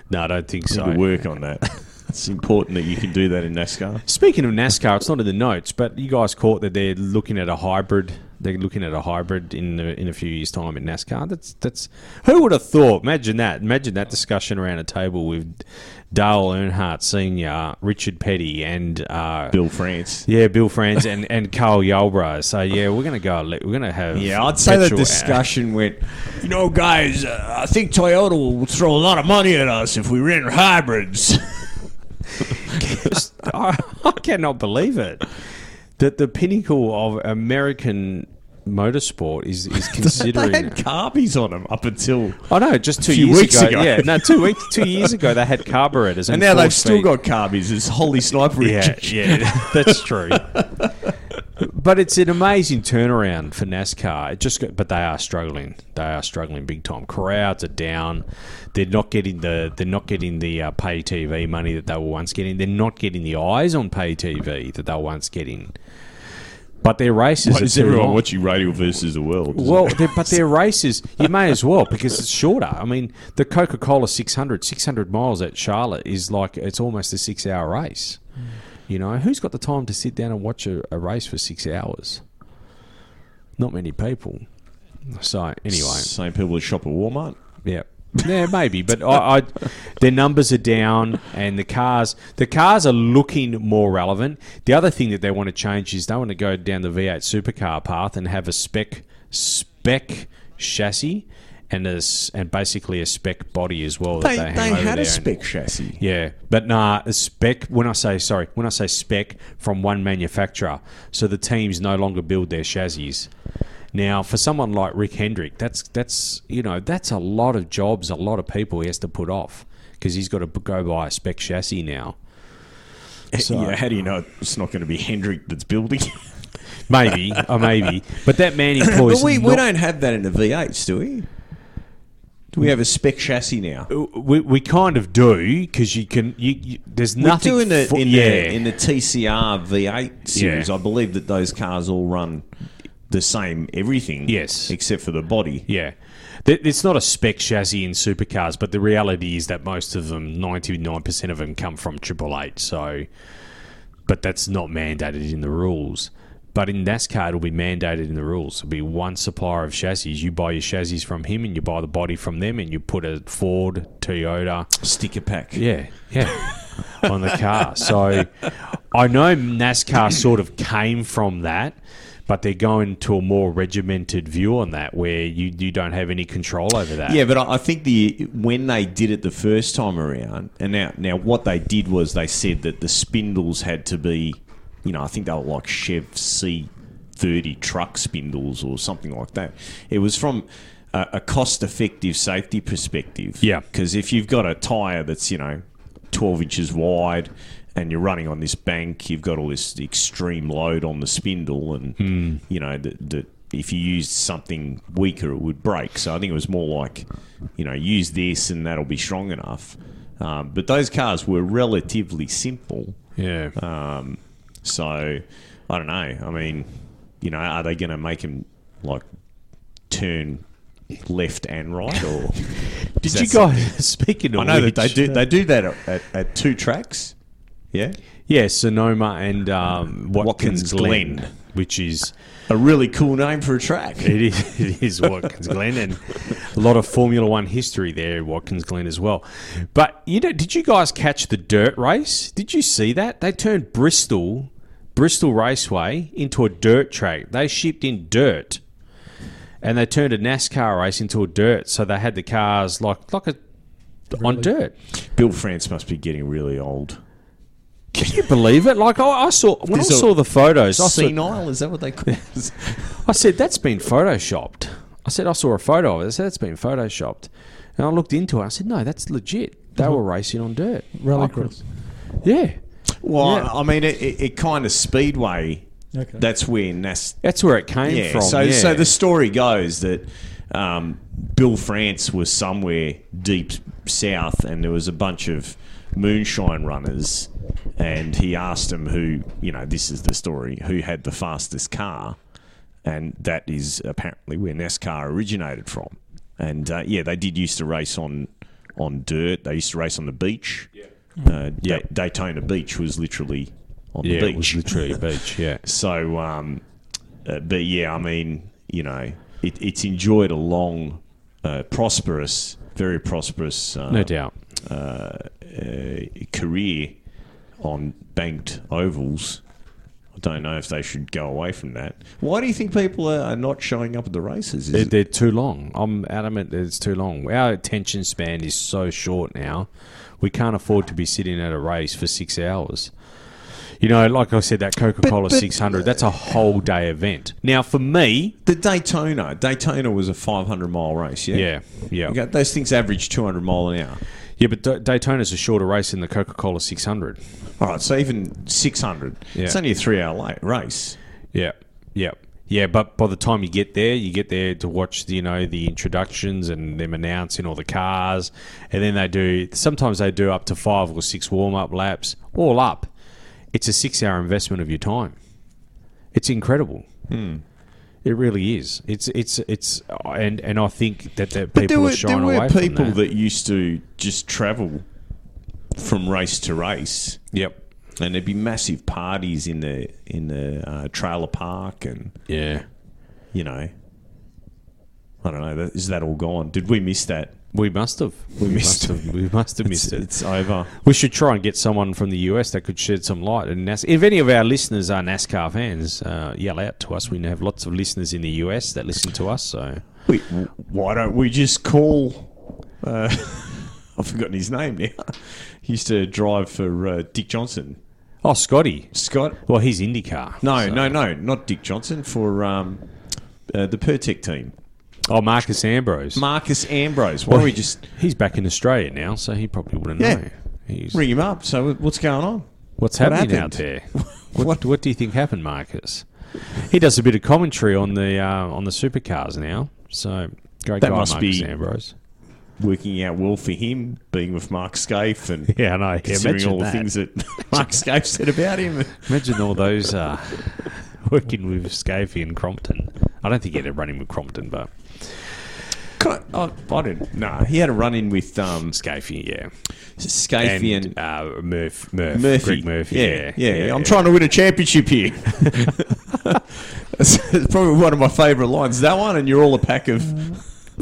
no, I don't think Need so. to work on that. It's important that you can do that in NASCAR. Speaking of NASCAR, it's not in the notes, but you guys caught that they're looking at a hybrid. They're looking at a hybrid in a, in a few years' time in NASCAR. That's that's who would have thought? Imagine that. Imagine that discussion around a table with Dale Earnhardt Senior, Richard Petty, and uh, Bill France. yeah, Bill France and and Cale Yarborough. So yeah, we're gonna go. We're gonna have Yeah, I'd say the discussion went, you know, guys, uh, I think Toyota will throw a lot of money at us if we ran hybrids. (laughs) I, I cannot believe it. That the pinnacle of American motorsport is is (laughs) considering. they had carbies on them up until. I know, just two years weeks ago. ago. Yeah, no, two weeks, two (laughs) years ago they had carburetors, And now they've still got carbies. It's Holley Sniper Yeah, yeah, (laughs) that's true. but it's an amazing turnaround for NASCAR. It just, got, but they are struggling. They are struggling big time. Crowds are down. They're not getting the. They're not getting the uh, pay TV money that they were once getting. They're not getting the eyes on pay TV that they were once getting. But their races What, is everyone watching Radio versus the World? Well, but their races, you may as well because it's shorter. I mean, the Coca Cola 600, 600 miles at Charlotte is like it's almost a six hour race. You know, who's got the time to sit down and watch a, a race for six hours? Not many people. So anyway, Same people that shop at Walmart. yeah. Yeah, maybe, but I, I, their numbers are down, and the cars, the cars are looking more relevant. The other thing that they want to change is they want to go down the V8 supercar path and have a spec spec chassis and a and basically a spec body as well. They, that they they, had a spec chassis. Yeah, but nah, a spec. When I say sorry, when I say spec from one manufacturer, so the teams no longer build their chassis. Now, for someone like Rick Hendrick, that's that's you know that's a lot of jobs, a lot of people he has to put off because he's got to go buy a spec chassis now. Eh, so- yeah, how do you know it's not going to be Hendrick that's building? (laughs) Maybe, or maybe, but that man employs. but we, we don't have that in the V8s, do we? Do we have a spec chassis now? Uh, we, we kind of do because you can. You, you, there's nothing. we do in the fo- in yeah. the in the TCR V8 series. Yeah. I believe that those cars all run the same everything. Yes. except for the body. Yeah. It's not a spec chassis in supercars, but the reality is that most of them, 99% of them, come from Triple Eight. So, but that's not mandated in the rules. But in NASCAR, it'll be mandated in the rules. It'll be one supplier of chassis. You buy your chassis from him, and you buy the body from them, and you put a Ford, Toyota, Sticker pack. yeah, yeah, on the car. So I know NASCAR sort of came from that, but they're going to a more regimented view on that, where you, you don't have any control over that. Yeah, but I I think the when they did it the first time around, and now now what they did was they said that the spindles had to be, you know, I think they were like Chev C thirty truck spindles or something like that. It was from a, a cost effective safety perspective. Yeah. because if you've got a tire that's you know twelve inches wide. And you're running on this bank, you've got all this extreme load on the spindle, and you know that that if you used something weaker, it would break. So I think it was more like, you know, use this and that'll be strong enough. Um, but those cars were relatively simple. Yeah. Um, so I don't know. I mean, you know, are they going to make him like turn left and right, or (laughs) Did you guys (laughs) speaking of I know that they do. They do that at, at two tracks. Yeah, Yeah, Sonoma and um, Watkins, Watkins Glen, Glen. which is a really cool name for a track. it is, (laughs) it is Watkins Glen, and a lot of Formula One history there Watkins Glen as well. But you know, did you guys catch the dirt race? Did you see that they turned Bristol, Bristol Raceway into a dirt track? They shipped in dirt, and they turned a NASCAR race into a dirt. So they had the cars like like a on dirt. Bill France must be getting really old. Can you believe it? Like I, I saw when There's I a- saw the photos, I saw, Senile, is that what they call it? (laughs) I said, that's been photoshopped. I said, I saw a photo of it. I said, that's been photoshopped. And I looked into it. I said, no, that's legit. They were racing on dirt. I could- Rallycross. Yeah. Well, Yeah. I mean, it, it, it kind of speedway. Okay. That's where NAS. That's where it came Yeah. from. so, yeah. so the story goes that um, Bill France was somewhere deep south, and there was a bunch of moonshine runners, and he asked them who, you know, this is the story, who had the fastest car, and that is apparently where NASCAR originated from. And uh, yeah, they did used to race on on dirt. They used to race on the beach. Uh, Yeah. Da- Daytona Beach was literally on yeah, the it was beach. literally a (laughs) beach. Yeah. So, um, uh, but yeah, I mean, you know, it, it's enjoyed a long, uh, prosperous, very prosperous, uh, No doubt. Uh, career on banked ovals. I don't know if they should go away from that. Why do you think people are, not showing up at the races? Is They're, they're too long. I'm adamant that it's too long. Our attention span is so short now. We can't afford to be sitting at a race for six hours. You know, like I said, that Coca Cola But- but- 600, that's a whole day event. Now, for me, the Daytona, Daytona was a 500 mile race. Yeah, yeah, yeah. You got- those things average 200 mile an hour. Yeah, but Da- Daytona's a shorter race than the Coca Cola 600. All right, so even 600, it's only a three hour late race. Yeah, yeah, yeah. But by the time you get there, you get there to watch, the, you know, the introductions and them announcing all the cars, and then they do. Sometimes they do up to five or six warm up laps, all up. It's a six-hour investment of your time. It's incredible. Hmm. It really is. It's it's it's, and and I think that, that people there are were, shying there were people from that. used to just travel from race to race, Yep. and there'd be massive parties in the in the uh, trailer park, and Yeah. you know, I don't know. Is that all gone? Did we miss that? We must have. We, missed must have. We must have missed it. it's over. We should try and get someone from the US that could shed some light. And NAS- if any of our listeners are NASCAR fans, uh, yell out to us. We have lots of listeners in the US that listen to us. So We, why don't we just call? Uh, (laughs) I've forgotten his name now. He used to drive for uh, Dick Johnson. oh, Scotty. Scott? Well, he's IndyCar. No, so- no, no, not Dick Johnson for um, uh, the Pirtek team. Oh, Marcos Ambrose. Marcos Ambrose. Why well, don't we just He's back in Australia now, so he probably wouldn't Yeah. know. He's, ring him up? So what's going on? what's what happening out there? (laughs) What, what do you think happened, Marcos? He does a bit of commentary on the uh, on the supercars now. So great That guy, must Marcos be- Ambrose. Working out well for him, being with Mark Skaife and (laughs) Yeah, I know. Yeah, considering imagine all the that. things that (laughs) Mark Skaife said about him. Imagine all those uh, working with Skaife and Crompton. I don't think he had a run in with Crompton, but Can I, I, I didn't. Nah, he had a run in with um, Skaife, yeah. Skaife and, and uh, Murph, Murph, Murphy. Greg Murphy, yeah, yeah, yeah. I'm trying to win a championship here. it's (laughs) it's probably one of my favourite lines. That one, and you're all a pack of. (laughs)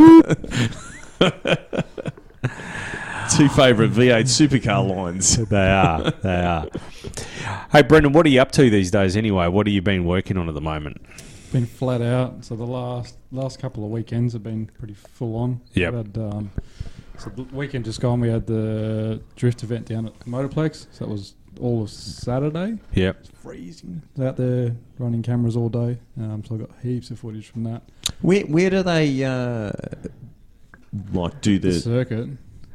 Two favourite V8 supercar lines. They are, they are. Hey, Brendan, what are you up to these days anyway? What have you been working on at the moment? Been flat out. So the last last couple of weekends have been pretty full on. Yeah. We Had, um, so the weekend just gone, we had the drift event down at Motorplex. So that was all of Saturday. Yep. Freezing. Out there running cameras all day. Um, so I got heaps of footage from that. Where where do they uh, like do The the circuit.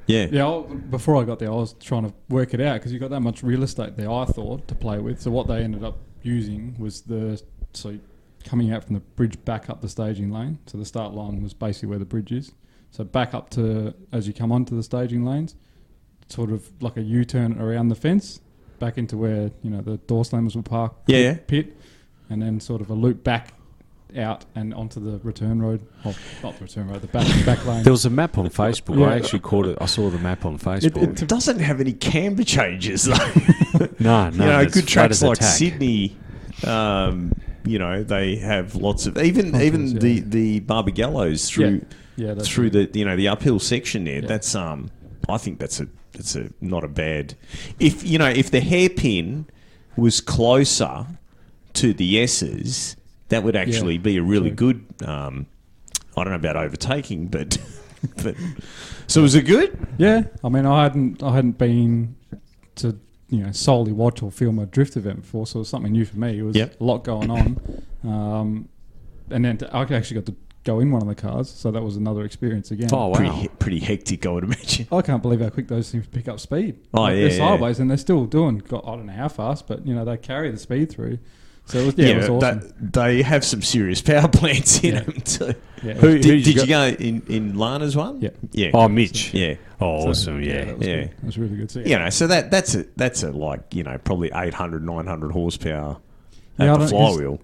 yeah? Yeah, I, before I got there, I was trying to work it out because you got that much real estate there. I thought to play with. So what they ended up using was the so coming out from the bridge back up the staging lane. So the start line was basically where the bridge is. So back up to as you come onto the staging lanes, sort of like a U-turn around the fence, back into where you know the door slammers will park. Yeah, yeah. Pit, and then sort of a loop back out and onto the return road. Oh, not the return road, the back back lane. There was a map on Facebook. Yeah. I actually caught it. I saw the map on Facebook. it- doesn't have any camber changes though. (laughs) no, (laughs) no. you know, it's good flat tracks like tack. Sydney. Um, you know, they have lots of even even yeah. the the Barbagallos through yeah, that's through right. the you know the uphill section there. Yeah. That's um, I think that's a that's a not a bad. If you know if the hairpin was closer to the S's, that would actually Yeah, be a really true. good. Um, I don't know about overtaking, but (laughs) but so was it good? Yeah, I mean, I hadn't I hadn't been to you know solely watch or film a drift event before, so it was something new for me. It was Yep. a lot going on, um, and then to, I actually got to go in one of the cars, so that was another experience again. Oh wow. Pretty he- pretty hectic, I would imagine. I can't believe how quick those things pick up speed. Oh, Like, yeah, they're yeah. sideways, and they're still doing. God, I don't know how fast, but you know they carry the speed through. So it was, yeah, it was awesome. that- they have some serious (laughs) power plants in Yeah. them too. Yeah. Who, Who- did you did you go in, in Lana's one? Yeah. yeah, Oh, Mitch. yeah. Oh, So, awesome. Yeah. that was Yeah. good. It was really good. So, You know, so that that's a that's a like you know probably 800, 900 horsepower Yeah, I at the don't- flywheel.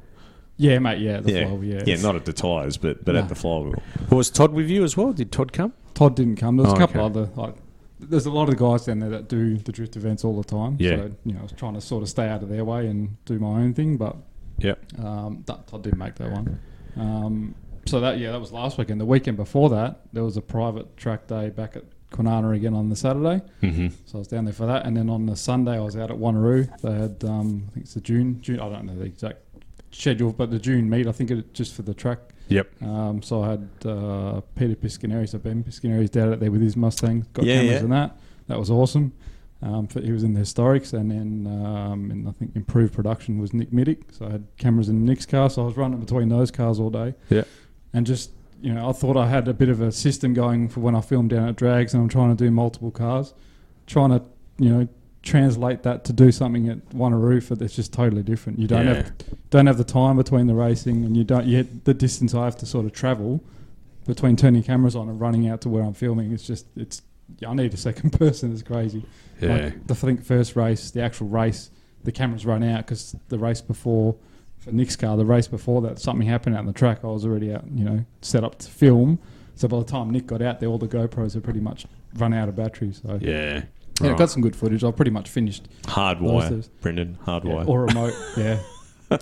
yeah, mate. Yeah, the Yeah, flywheel, yeah, yeah, not at the tires, but but No. at the flywheel. Was Todd with you as well? Did Todd come? Todd didn't come. There was Oh, a couple okay. other like. There's a lot of guys down there that do the drift events all the time. Yeah. So you know, I was trying to sort of stay out of their way and do my own thing, but Yep. um, that, Todd didn't make that one. Um, so that yeah, that was last weekend. The weekend before that, there was a private track day back at Kwinana again on the Saturday. Mm-hmm. So I was down there for that, and then on the Sunday I was out at Wanneroo. They had, um, I think it's the June, June. I don't know the exact schedule, but the June meet. I think it just for the track. Yep. Um, so I had uh, Peter Piscaneri, so Ben Piscaneri's down out there with his Mustang, got Yeah, cameras yeah. and that. That was awesome. Um, for, he was in the historics, and then um, in I think improved production was Nick Middick. So I had cameras in Nick's car, so I was running between those cars all day. Yeah. and just you know, I thought I had a bit of a system going for when I film down at drags, and I'm trying to do multiple cars, trying to you know translate that to do something at Wanneroo for that's just totally different. You don't Yeah. have don't have the time between the racing, and you don't yet the distance I have to sort of travel between turning cameras on and running out to where I'm filming. It's just it's I need a second (laughs) person. It's crazy. Yeah. Like the I think first race, the actual race, the cameras run out because the race before for Nick's car, the race before that, something happened out on the track. I was already out, you know, set up to film. So by the time Nick got out there, all the GoPros had pretty much run out of battery. So Yeah. Yeah, Right. got some good footage. I've pretty much finished Hardwire, Brendan, yeah, hardwire, or remote, yeah,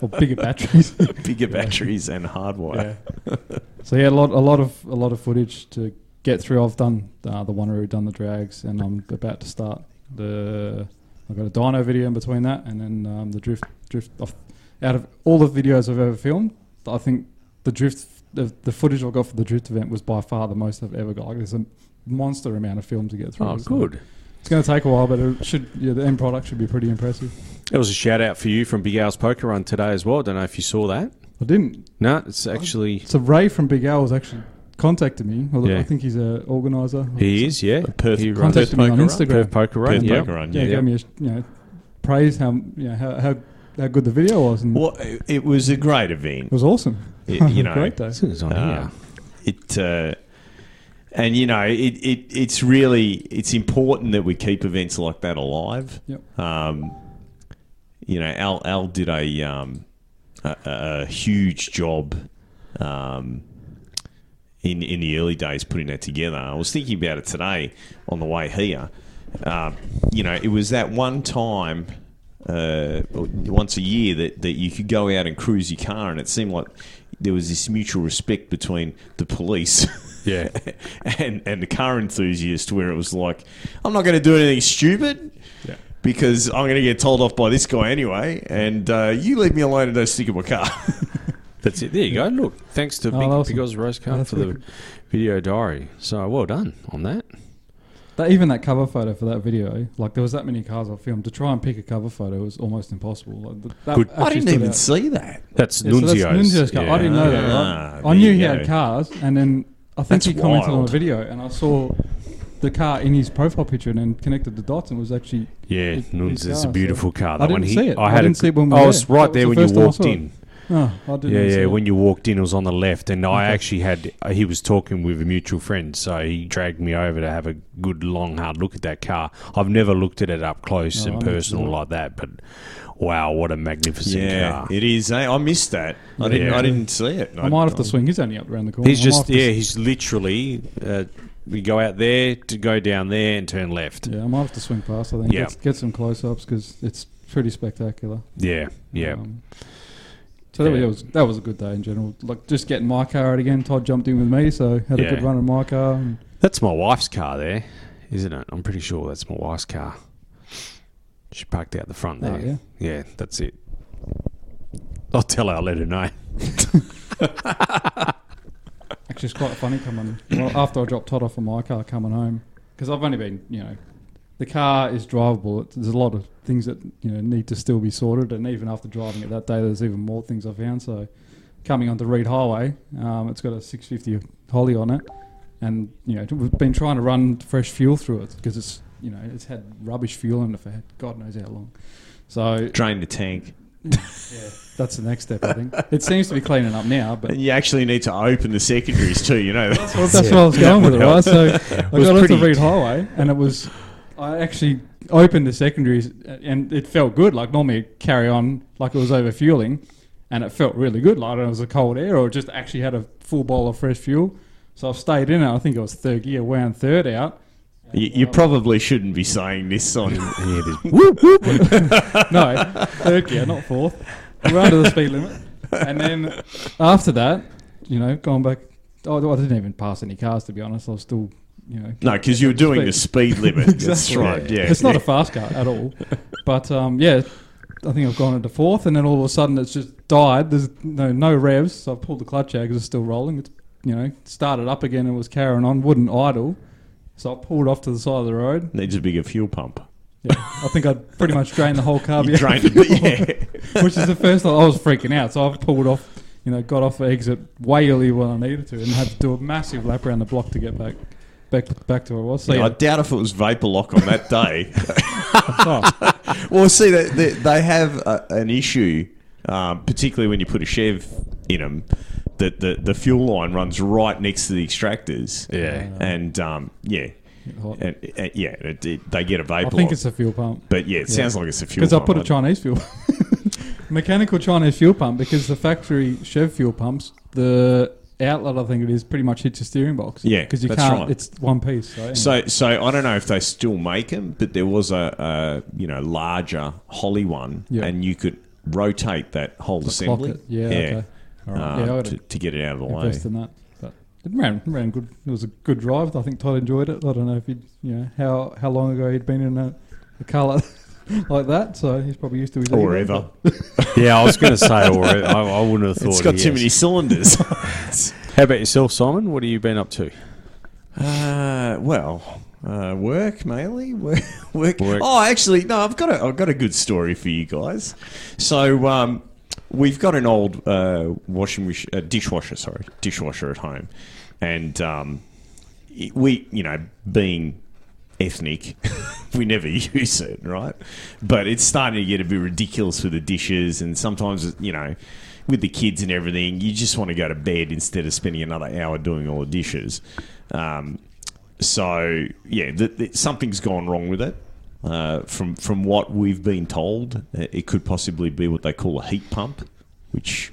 or bigger batteries. (laughs) bigger Yeah. batteries and hardwire. Yeah. so yeah, a lot, a lot of, a lot of footage to get through. I've done uh, the Wanneroo, done the drags, and I'm about to start the. I've got a dyno video in between that, and then um, the drift, drift. Off, out of all the videos I've ever filmed, I think the drift, the, the footage I got for the drift event was by far the most I've ever got. Like, there's a monster amount of film to get through. Oh, So good. It's going to take a while, but it should. Yeah, the end product should be pretty impressive. There was a shout out for you from Big Al's Poker Run today as well. I Don't know if you saw that. I didn't. No, it's actually So Ray from Big Al was actually contacted me. Although Yeah. I think he's a organizer. he is. Yeah, Perth- he Perth Contacted me on Poker Run? Perth Poker Run. Perth yeah. Poker Run, Yeah, yeah. gave me a you know praise how you know how how, how good the video was and Well, it- it was a great event. it was awesome. It- you (laughs) know, great day. As soon on Uh, here. it uh, and you know it, it it's really it's important that we keep events like that alive. Yep. Um, you know, Al Al did a um, a, a huge job um, in in the early days putting that together. I was thinking about it today on the way here. Um, you know, it was that one time. Uh, once a year that, that you could go out and cruise your car and it seemed like there was this mutual respect between the police (laughs) Yeah. (laughs) and and the car enthusiast where it was like I'm not going to do anything stupid Yeah. because I'm going to get told off by this guy anyway and uh, you leave me alone and don't stick in my car (laughs) That's it. There you go. Look, thanks to Oh, Big, awesome. Big Oz Rose Oh, Car for the video diary. So well done on that. That, even that cover photo for that video, like there was that many cars I filmed to try and pick a cover photo was almost impossible. Like, that Good. I didn't even out. see that That's Yeah, so that's Nunzio's. Nunzio's car. I didn't know that. Ah, Right? there I knew he go. had cars, and then I think That's he commented on wild. the video, and I saw the car in his profile picture, and then connected the dots, and it was actually Yeah, His- his is car, a beautiful so- car. I didn't one see it. I I didn't a, see it when we I was there. right That was there the when you first time I walked in. Oh, I didn't Yeah, yeah. it. When you walked in, it was on the left, and I Okay. actually had. uh, He was talking with a mutual friend, so he dragged me over to have a good, long, hard look at that car. I've never looked at it up close No, and I personal like that, but wow, what a magnificent Yeah, car! it is. eh? I missed that. I didn't. I didn't see it. I might have to swing. He's only up around the corner. He's I might just have to- yeah, he's literally. Uh, we go out there to go down there and turn left. Yeah, I might have to swing past. I think. Yeah. Get, get some close-ups because it's pretty spectacular. Yeah, yeah. Um, so that, Yeah. was that was a good day in general. Like just getting my car out again. Todd jumped in with me, so had a Yeah. good run in my car. And That's my wife's car there, isn't it? I'm pretty sure that's my wife's car. She parked out the front Oh, there. yeah? yeah, that's it. I'll tell her. I'll let her know. (laughs) Actually, it's quite funny coming well, after I dropped Todd off in my car coming home because I've only been, you know, the car is drivable. It, there's a lot of things that you know need to still be sorted, and even after driving it that day, there's even more things I found. So, coming onto Reid Highway, um, it's got a 650 Holley on it, and you know we've been trying to run fresh fuel through it because it's you know it's had rubbish fuel in it for God knows how long. So Drain the tank. Yeah, that's the next step, I think. (laughs) It seems to be cleaning up now, but And you actually need to open the secondaries too. You know. Well, that's where I was (laughs) going with it, right? So I was got onto Reid Highway, and it was. I actually opened the secondaries, uh, and it felt good. Like normally, it'd carry on like it was over fueling, and it felt really good. Like I don't know, it was a cold air, or just actually had a full bowl of fresh fuel. So I've stayed in it. I think it was third gear, wound third out. You, you probably shouldn't be saying this on. yeah, it is. No, third gear, not fourth. We're under the speed limit, and then after that, you know, going back. Oh, I didn't even pass any cars to be honest. I was still, you know, No, because you were doing the speed (laughs) limit. That's Exactly. right. Yeah, it's not a fast car at all. But um, yeah, I think I've gone into fourth, and then all of a sudden it's just died. There's no no revs, so I pulled the clutch out because it's still rolling. It's you know started up again and was carrying on, wouldn't idle. So I pulled off to the side of the road. needs a bigger fuel pump. Yeah, I think I pretty much drained the whole car. You drained it, yeah. (laughs) which is the first time I was freaking out. So I pulled off, you know, got off the exit way earlier when I needed to, and had to do a massive lap around the block to get back. Back, back to where I was. So I yeah, doubt if it was vapor lock on that day. (laughs) oh, well, see, they, they, they have a, an issue, um, particularly when you put a Chev in them, that the, the fuel line runs right next to the extractors. Yeah. And, um, yeah. And, and, yeah, it, it, they get a vapor I think lock. it's a fuel pump. but yeah, it yeah. sounds like it's a fuel pump. Because I put a Chinese fuel, (laughs) mechanical Chinese fuel pump. Because the factory Chev fuel pumps, the outlet I think it is pretty much hits your steering box. Yeah, because you that's can't. right. It's one piece. So, anyway. So, so I don't know if they still make them, but there was a, a you know larger Holley one, Yeah. and you could rotate that whole To assembly. it. Yeah, okay. All right. um, Yeah, to, gotta get it out of the way. in that. But it ran ran good. It was a good drive. I think Todd enjoyed it. I don't know if he, you know, how how long ago he'd been in a, a car like, (laughs) (laughs) like that. So he's probably used to his Or ever. (laughs) Yeah, I was going to say, or I, I wouldn't have (laughs) thought. It's got he too has. many cylinders. How about yourself, Simon? What have you been up to? uh, well, uh, work mainly. Work, work. Work. Oh, actually, no. I've got a I've got a good story for you guys. So, um, we've got an old uh, washing machine, uh, dishwasher. Sorry, dishwasher at home, and um, we, you know, being ethnic, (laughs) we never (laughs) use it, right? But it's starting to get a bit ridiculous with the dishes, and sometimes, you know, with the kids and everything, you just want to go to bed instead of spending another hour doing all the dishes. Um, so yeah, the, the, something's gone wrong with it. Uh, from from what we've been told, it could possibly be what they call a heat pump, which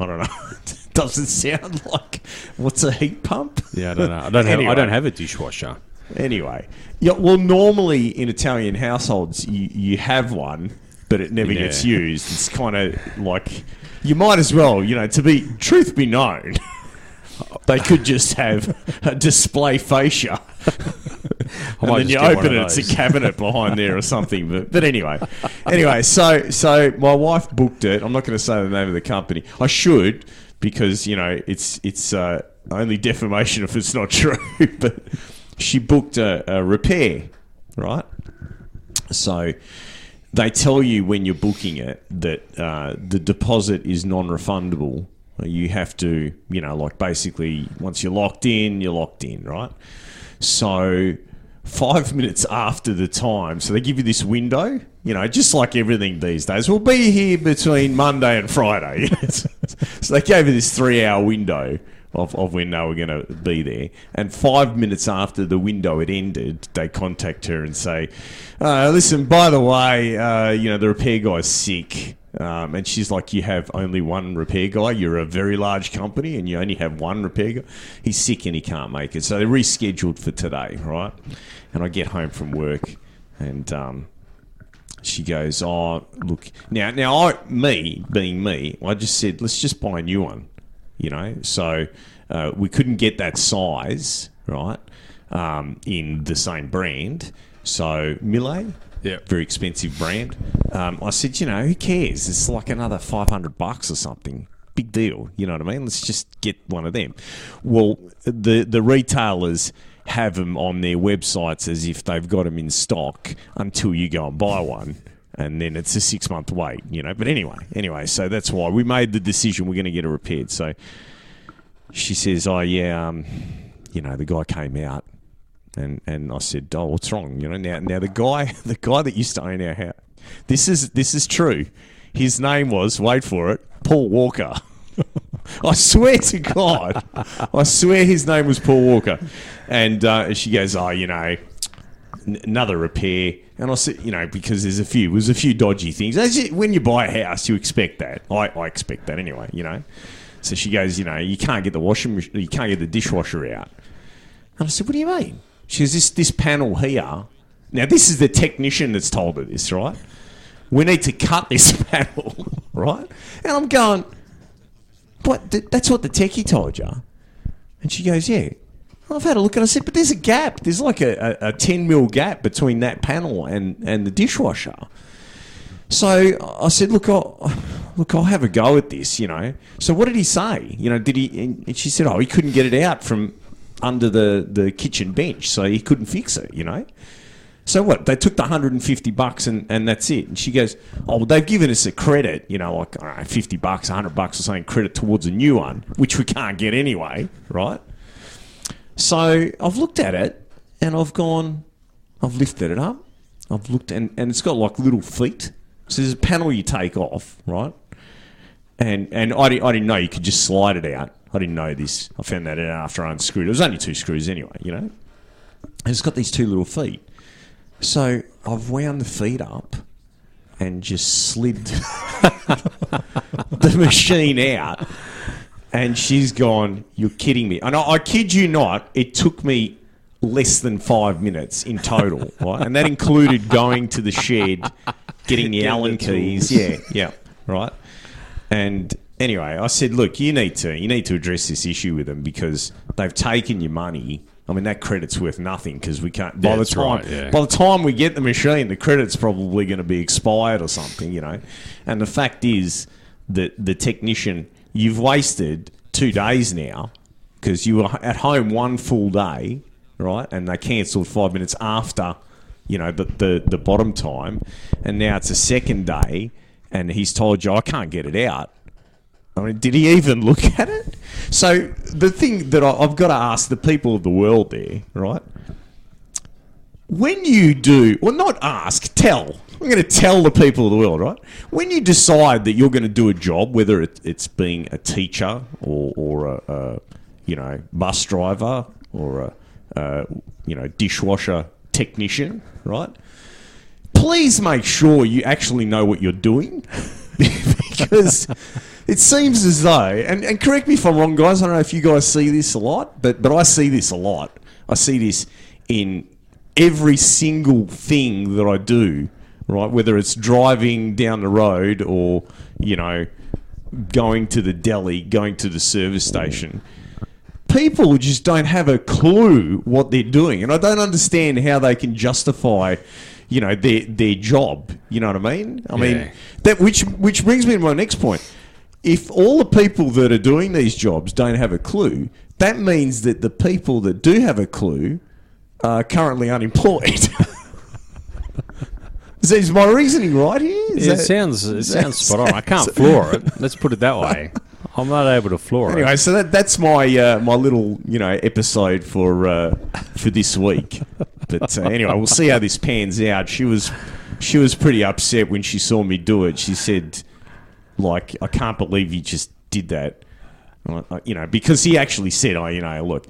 I don't know. (laughs) Doesn't sound like what's a heat pump? Yeah, I don't know. I don't have. I don't have a dishwasher. Anyway, yeah. Well, normally in Italian households, you, you have one, but it never Yeah. gets used. It's kind of like you might as well, you know. To be truth be known, (laughs) they could just have a display fascia, (laughs) and then just you get one open of it, it's a those. cabinet behind there or (laughs) something. But but anyway, anyway. So so my wife booked it. I'm not going to say the name of the company. I should because you know it's it's uh, only defamation if it's not true. but she booked a, a repair, right? So they tell you when you're booking it that uh, the deposit is non-refundable. You have to, you know, like basically once you're locked in, you're locked in, right? So five (laughs) minutes after the time. So they give you this window, you know, just like everything these days. We'll be here between Monday and Friday. (laughs) so they gave you this three hour window of, of when they were going to be there. And five minutes after the window had ended, they contact her and say, uh, listen, by the way, uh, you know, the repair guy's sick. Um, and she's like, You have only one repair guy. You're a very large company and you only have one repair guy. He's sick and he can't make it. So they rescheduled for today, right? And I get home from work and um, she goes, Oh, look. Now, now I, me, being me, I just said, Let's just buy a new one, you know? So uh, we couldn't get that size, right, um, in the same brand. So Miele, Yeah. very expensive brand. Um, I said, you know, who cares? It's like another 500 bucks or something. Big deal. You know what I mean? Let's just get one of them. Well, the, the retailers have them on their websites as if they've got them in stock until you go and buy one. And then it's a six month wait, you know. But anyway, anyway, so that's why we made the decision we're going to get it repaired. So she says, "Oh yeah, um, you know, the guy came out, and and I said, "Oh, what's wrong?" You know, now now the guy (laughs) the guy that used to own our house, this is this is true. His name was wait for it, Paul Walker. (laughs) I swear to God, I swear his name was Paul Walker. And uh, she goes, "Oh, you know." n- Another repair, and I said, you know, because there's a few, there's a few dodgy things. As you, when you buy a house, you expect that. I, I expect that anyway, you know. So she goes, you know, you can't get the washing, you can't get the dishwasher out. And I said, what do you mean? She goes, this, this panel here. Now, this is the technician that's told her this, right? We need to cut this (laughs) panel, right? And I'm going, what? Th- that's what the techie told you? And she goes, yeah. I've had a look and I said, but there's a gap. There's like a, a, a 10 mil gap between that panel and, and the dishwasher. So I said, look, I'll, look, I'll have a go at this, you know. So what did he say? You know, did he? And she said, oh, he couldn't get it out from under the, the kitchen bench, so he couldn't fix it, you know. So what? They took the 150 bucks and, and that's it. And she goes, oh, well, they've given us a credit, you know, like know, 50 bucks, 100 bucks or something, credit towards a new one, which we can't get anyway, right? So I've looked at it and I've gone, I've lifted it up. I've looked and, and it's got like little feet. So there's a panel you take off, right? And and I, di- I didn't know you could just slide it out. I didn't know this. I found that out after I unscrewed it. It was only two screws anyway, you know? And it's got these two little feet. So I've wound the feet up and just slid (laughs) the machine out. And she's gone, You're kidding me. And I, I kid you not, it took me less than five minutes in total, (laughs) right? And that included going to the shed, getting the Allen keys. Yeah, yeah, right. And anyway, I said, Look, you need to you need to address this issue with them because they've taken your money. I mean, that credit's worth nothing because we can't. By That's the time, right, yeah. by the time we get the machine, the credit's probably going to be expired or something, you know. And the fact is that the technician, you've wasted two days now because you were at home one full day, right? And they cancelled five minutes after, you know, the, the, the bottom time. And now it's a second day and he's told you, I can't get it out. I mean, did he even look (laughs) at it? So the thing that I, I've got to ask the people of the world there, right? When you do, well, not ask, tell. I'm going to tell the people of the world, right? When you decide that you're going to do a job, whether it, it's being a teacher or, or a, a, you know, bus driver or a, uh, you know, dishwasher technician, right? Please make sure you actually know what you're doing (laughs) because it seems as though, and, and correct me if I'm wrong, guys. I don't know if you guys see this a lot, but but I see this a lot. I see this in every single thing that I do, right? Whether it's driving down the road or you know going to the deli, going to the service station. People just don't have a clue what they're doing, and I don't understand how they can justify, you know, their their job. You know what I mean? I Yeah. mean that which which brings me to my next point. If all the people that are doing these jobs don't have a clue, that means that the people that do have a clue are currently unemployed. (laughs) is, my reasoning right here? Is it that- sounds it sounds spot on. I (laughs) can't floor it. Let's put it that way. I'm not able to floor Anyway, it. Anyway, so that, that's my uh, my little you know episode for uh, for this week. But uh, anyway, we'll see how this pans out. She was she was pretty upset when she saw me do it. She said, "Like, I can't believe you just did that." You know, because he actually said, "Oh, you know, look."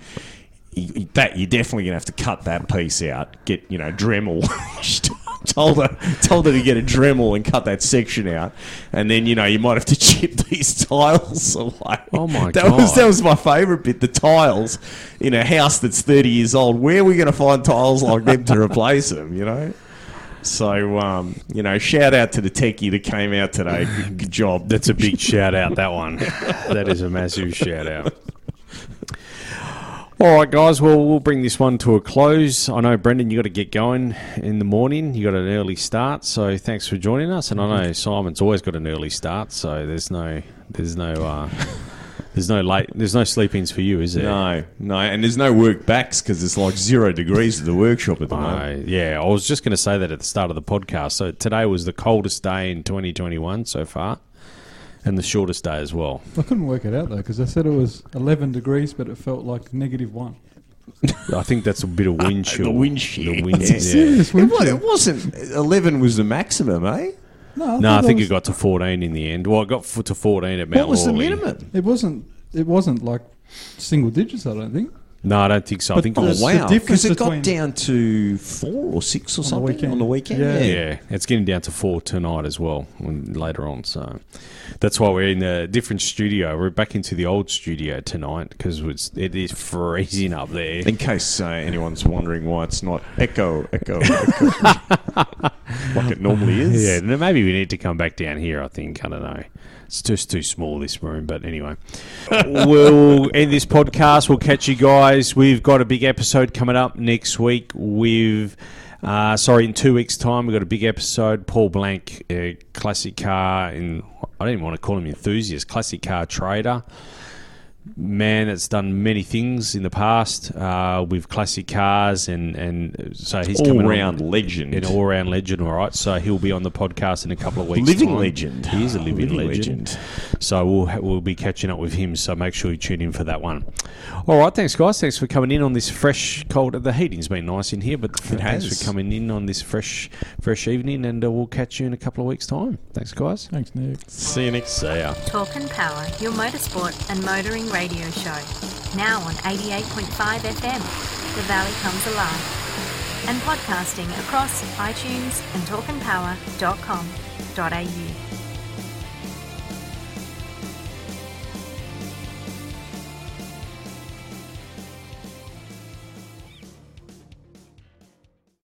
That you're definitely gonna have to cut that piece out. Get you know Dremel. (laughs) (laughs) Told her told her to get a Dremel and cut that section out, and then you know you might have to (laughs) chip these tiles away. Oh my that was God. that was my favourite bit. The tiles in a house that's 30 years old. Where are we going to find tiles like them to replace them? You know. So um, you know, shout out to the techie that came out today. Good, good job. That's a big shout out, that one. (laughs) That is a massive shout out. All right, guys. Well, we'll bring this one to a close. I know, Brendan, you got to get going in the morning. You got an early start, so thanks for joining us. And I know Simon's always got an early start, so there's no, there's no, uh, (laughs) there's no late, there's no sleep-ins for you, is there? No, no, and there's no work backs because it's like zero degrees at the workshop at the moment. Uh, yeah, I was just going to say that at the start of the podcast. So today was the coldest day in 2021 so far, and the shortest day as well. I couldn't work it out though because I said it was 11 degrees, but it felt like negative one. (laughs) I think that's a bit of wind (laughs) chill. the wind chill. The wind, Yeah. yeah. Serious It, wind wa- chill. it wasn't. Eleven was the maximum, eh? No, No, I think it got to 14 in the end. Well, it got to 14 at Mount What was the minimum? It wasn't. It wasn't like single digits. I don't think. No, I don't think so. I But think the- it was. the Wow, difference because it got between- down to four or six or the something weekend. on the weekend. Yeah. Yeah, it's getting down to four tonight as well, when, later on. So that's why we're in a different studio. We're back into the old studio tonight because it's, freezing up there. In case uh, anyone's wondering why it's not echo, echo, echo, (laughs) like it normally is. Yeah, no, maybe we need to come back down here. I think I don't know. It's just too small this room, but anyway, (laughs) we'll end this podcast. We'll catch you guys. We've got a big episode coming up next week. We've uh, sorry, in two weeks' time, we've got a big episode. Paul Blank, classic car, and I don't even want to call him enthusiast, classic car trader. Man that's done many things in the past uh, with classic cars, and, and so he's coming all on- round legend. an all round legend, all right. So he'll be on the podcast in a couple of weeks. living time. legend. He is a living, Living legend. legend. So we'll we'll be catching up with him. So make sure you tune in for that one. All right, thanks guys. Thanks for coming in on this fresh cold. The heating's been nice in here, but thanks has. for coming in on this fresh fresh evening, and uh, we'll catch you in a couple of weeks' time. Thanks, guys. Thanks, Nick. See you next. See ya. Talk and Power, your motorsport and motoring radio show. Now on 88.5 FM, The Valley Comes Alive. And podcasting across iTunes and talkandpower.com.au.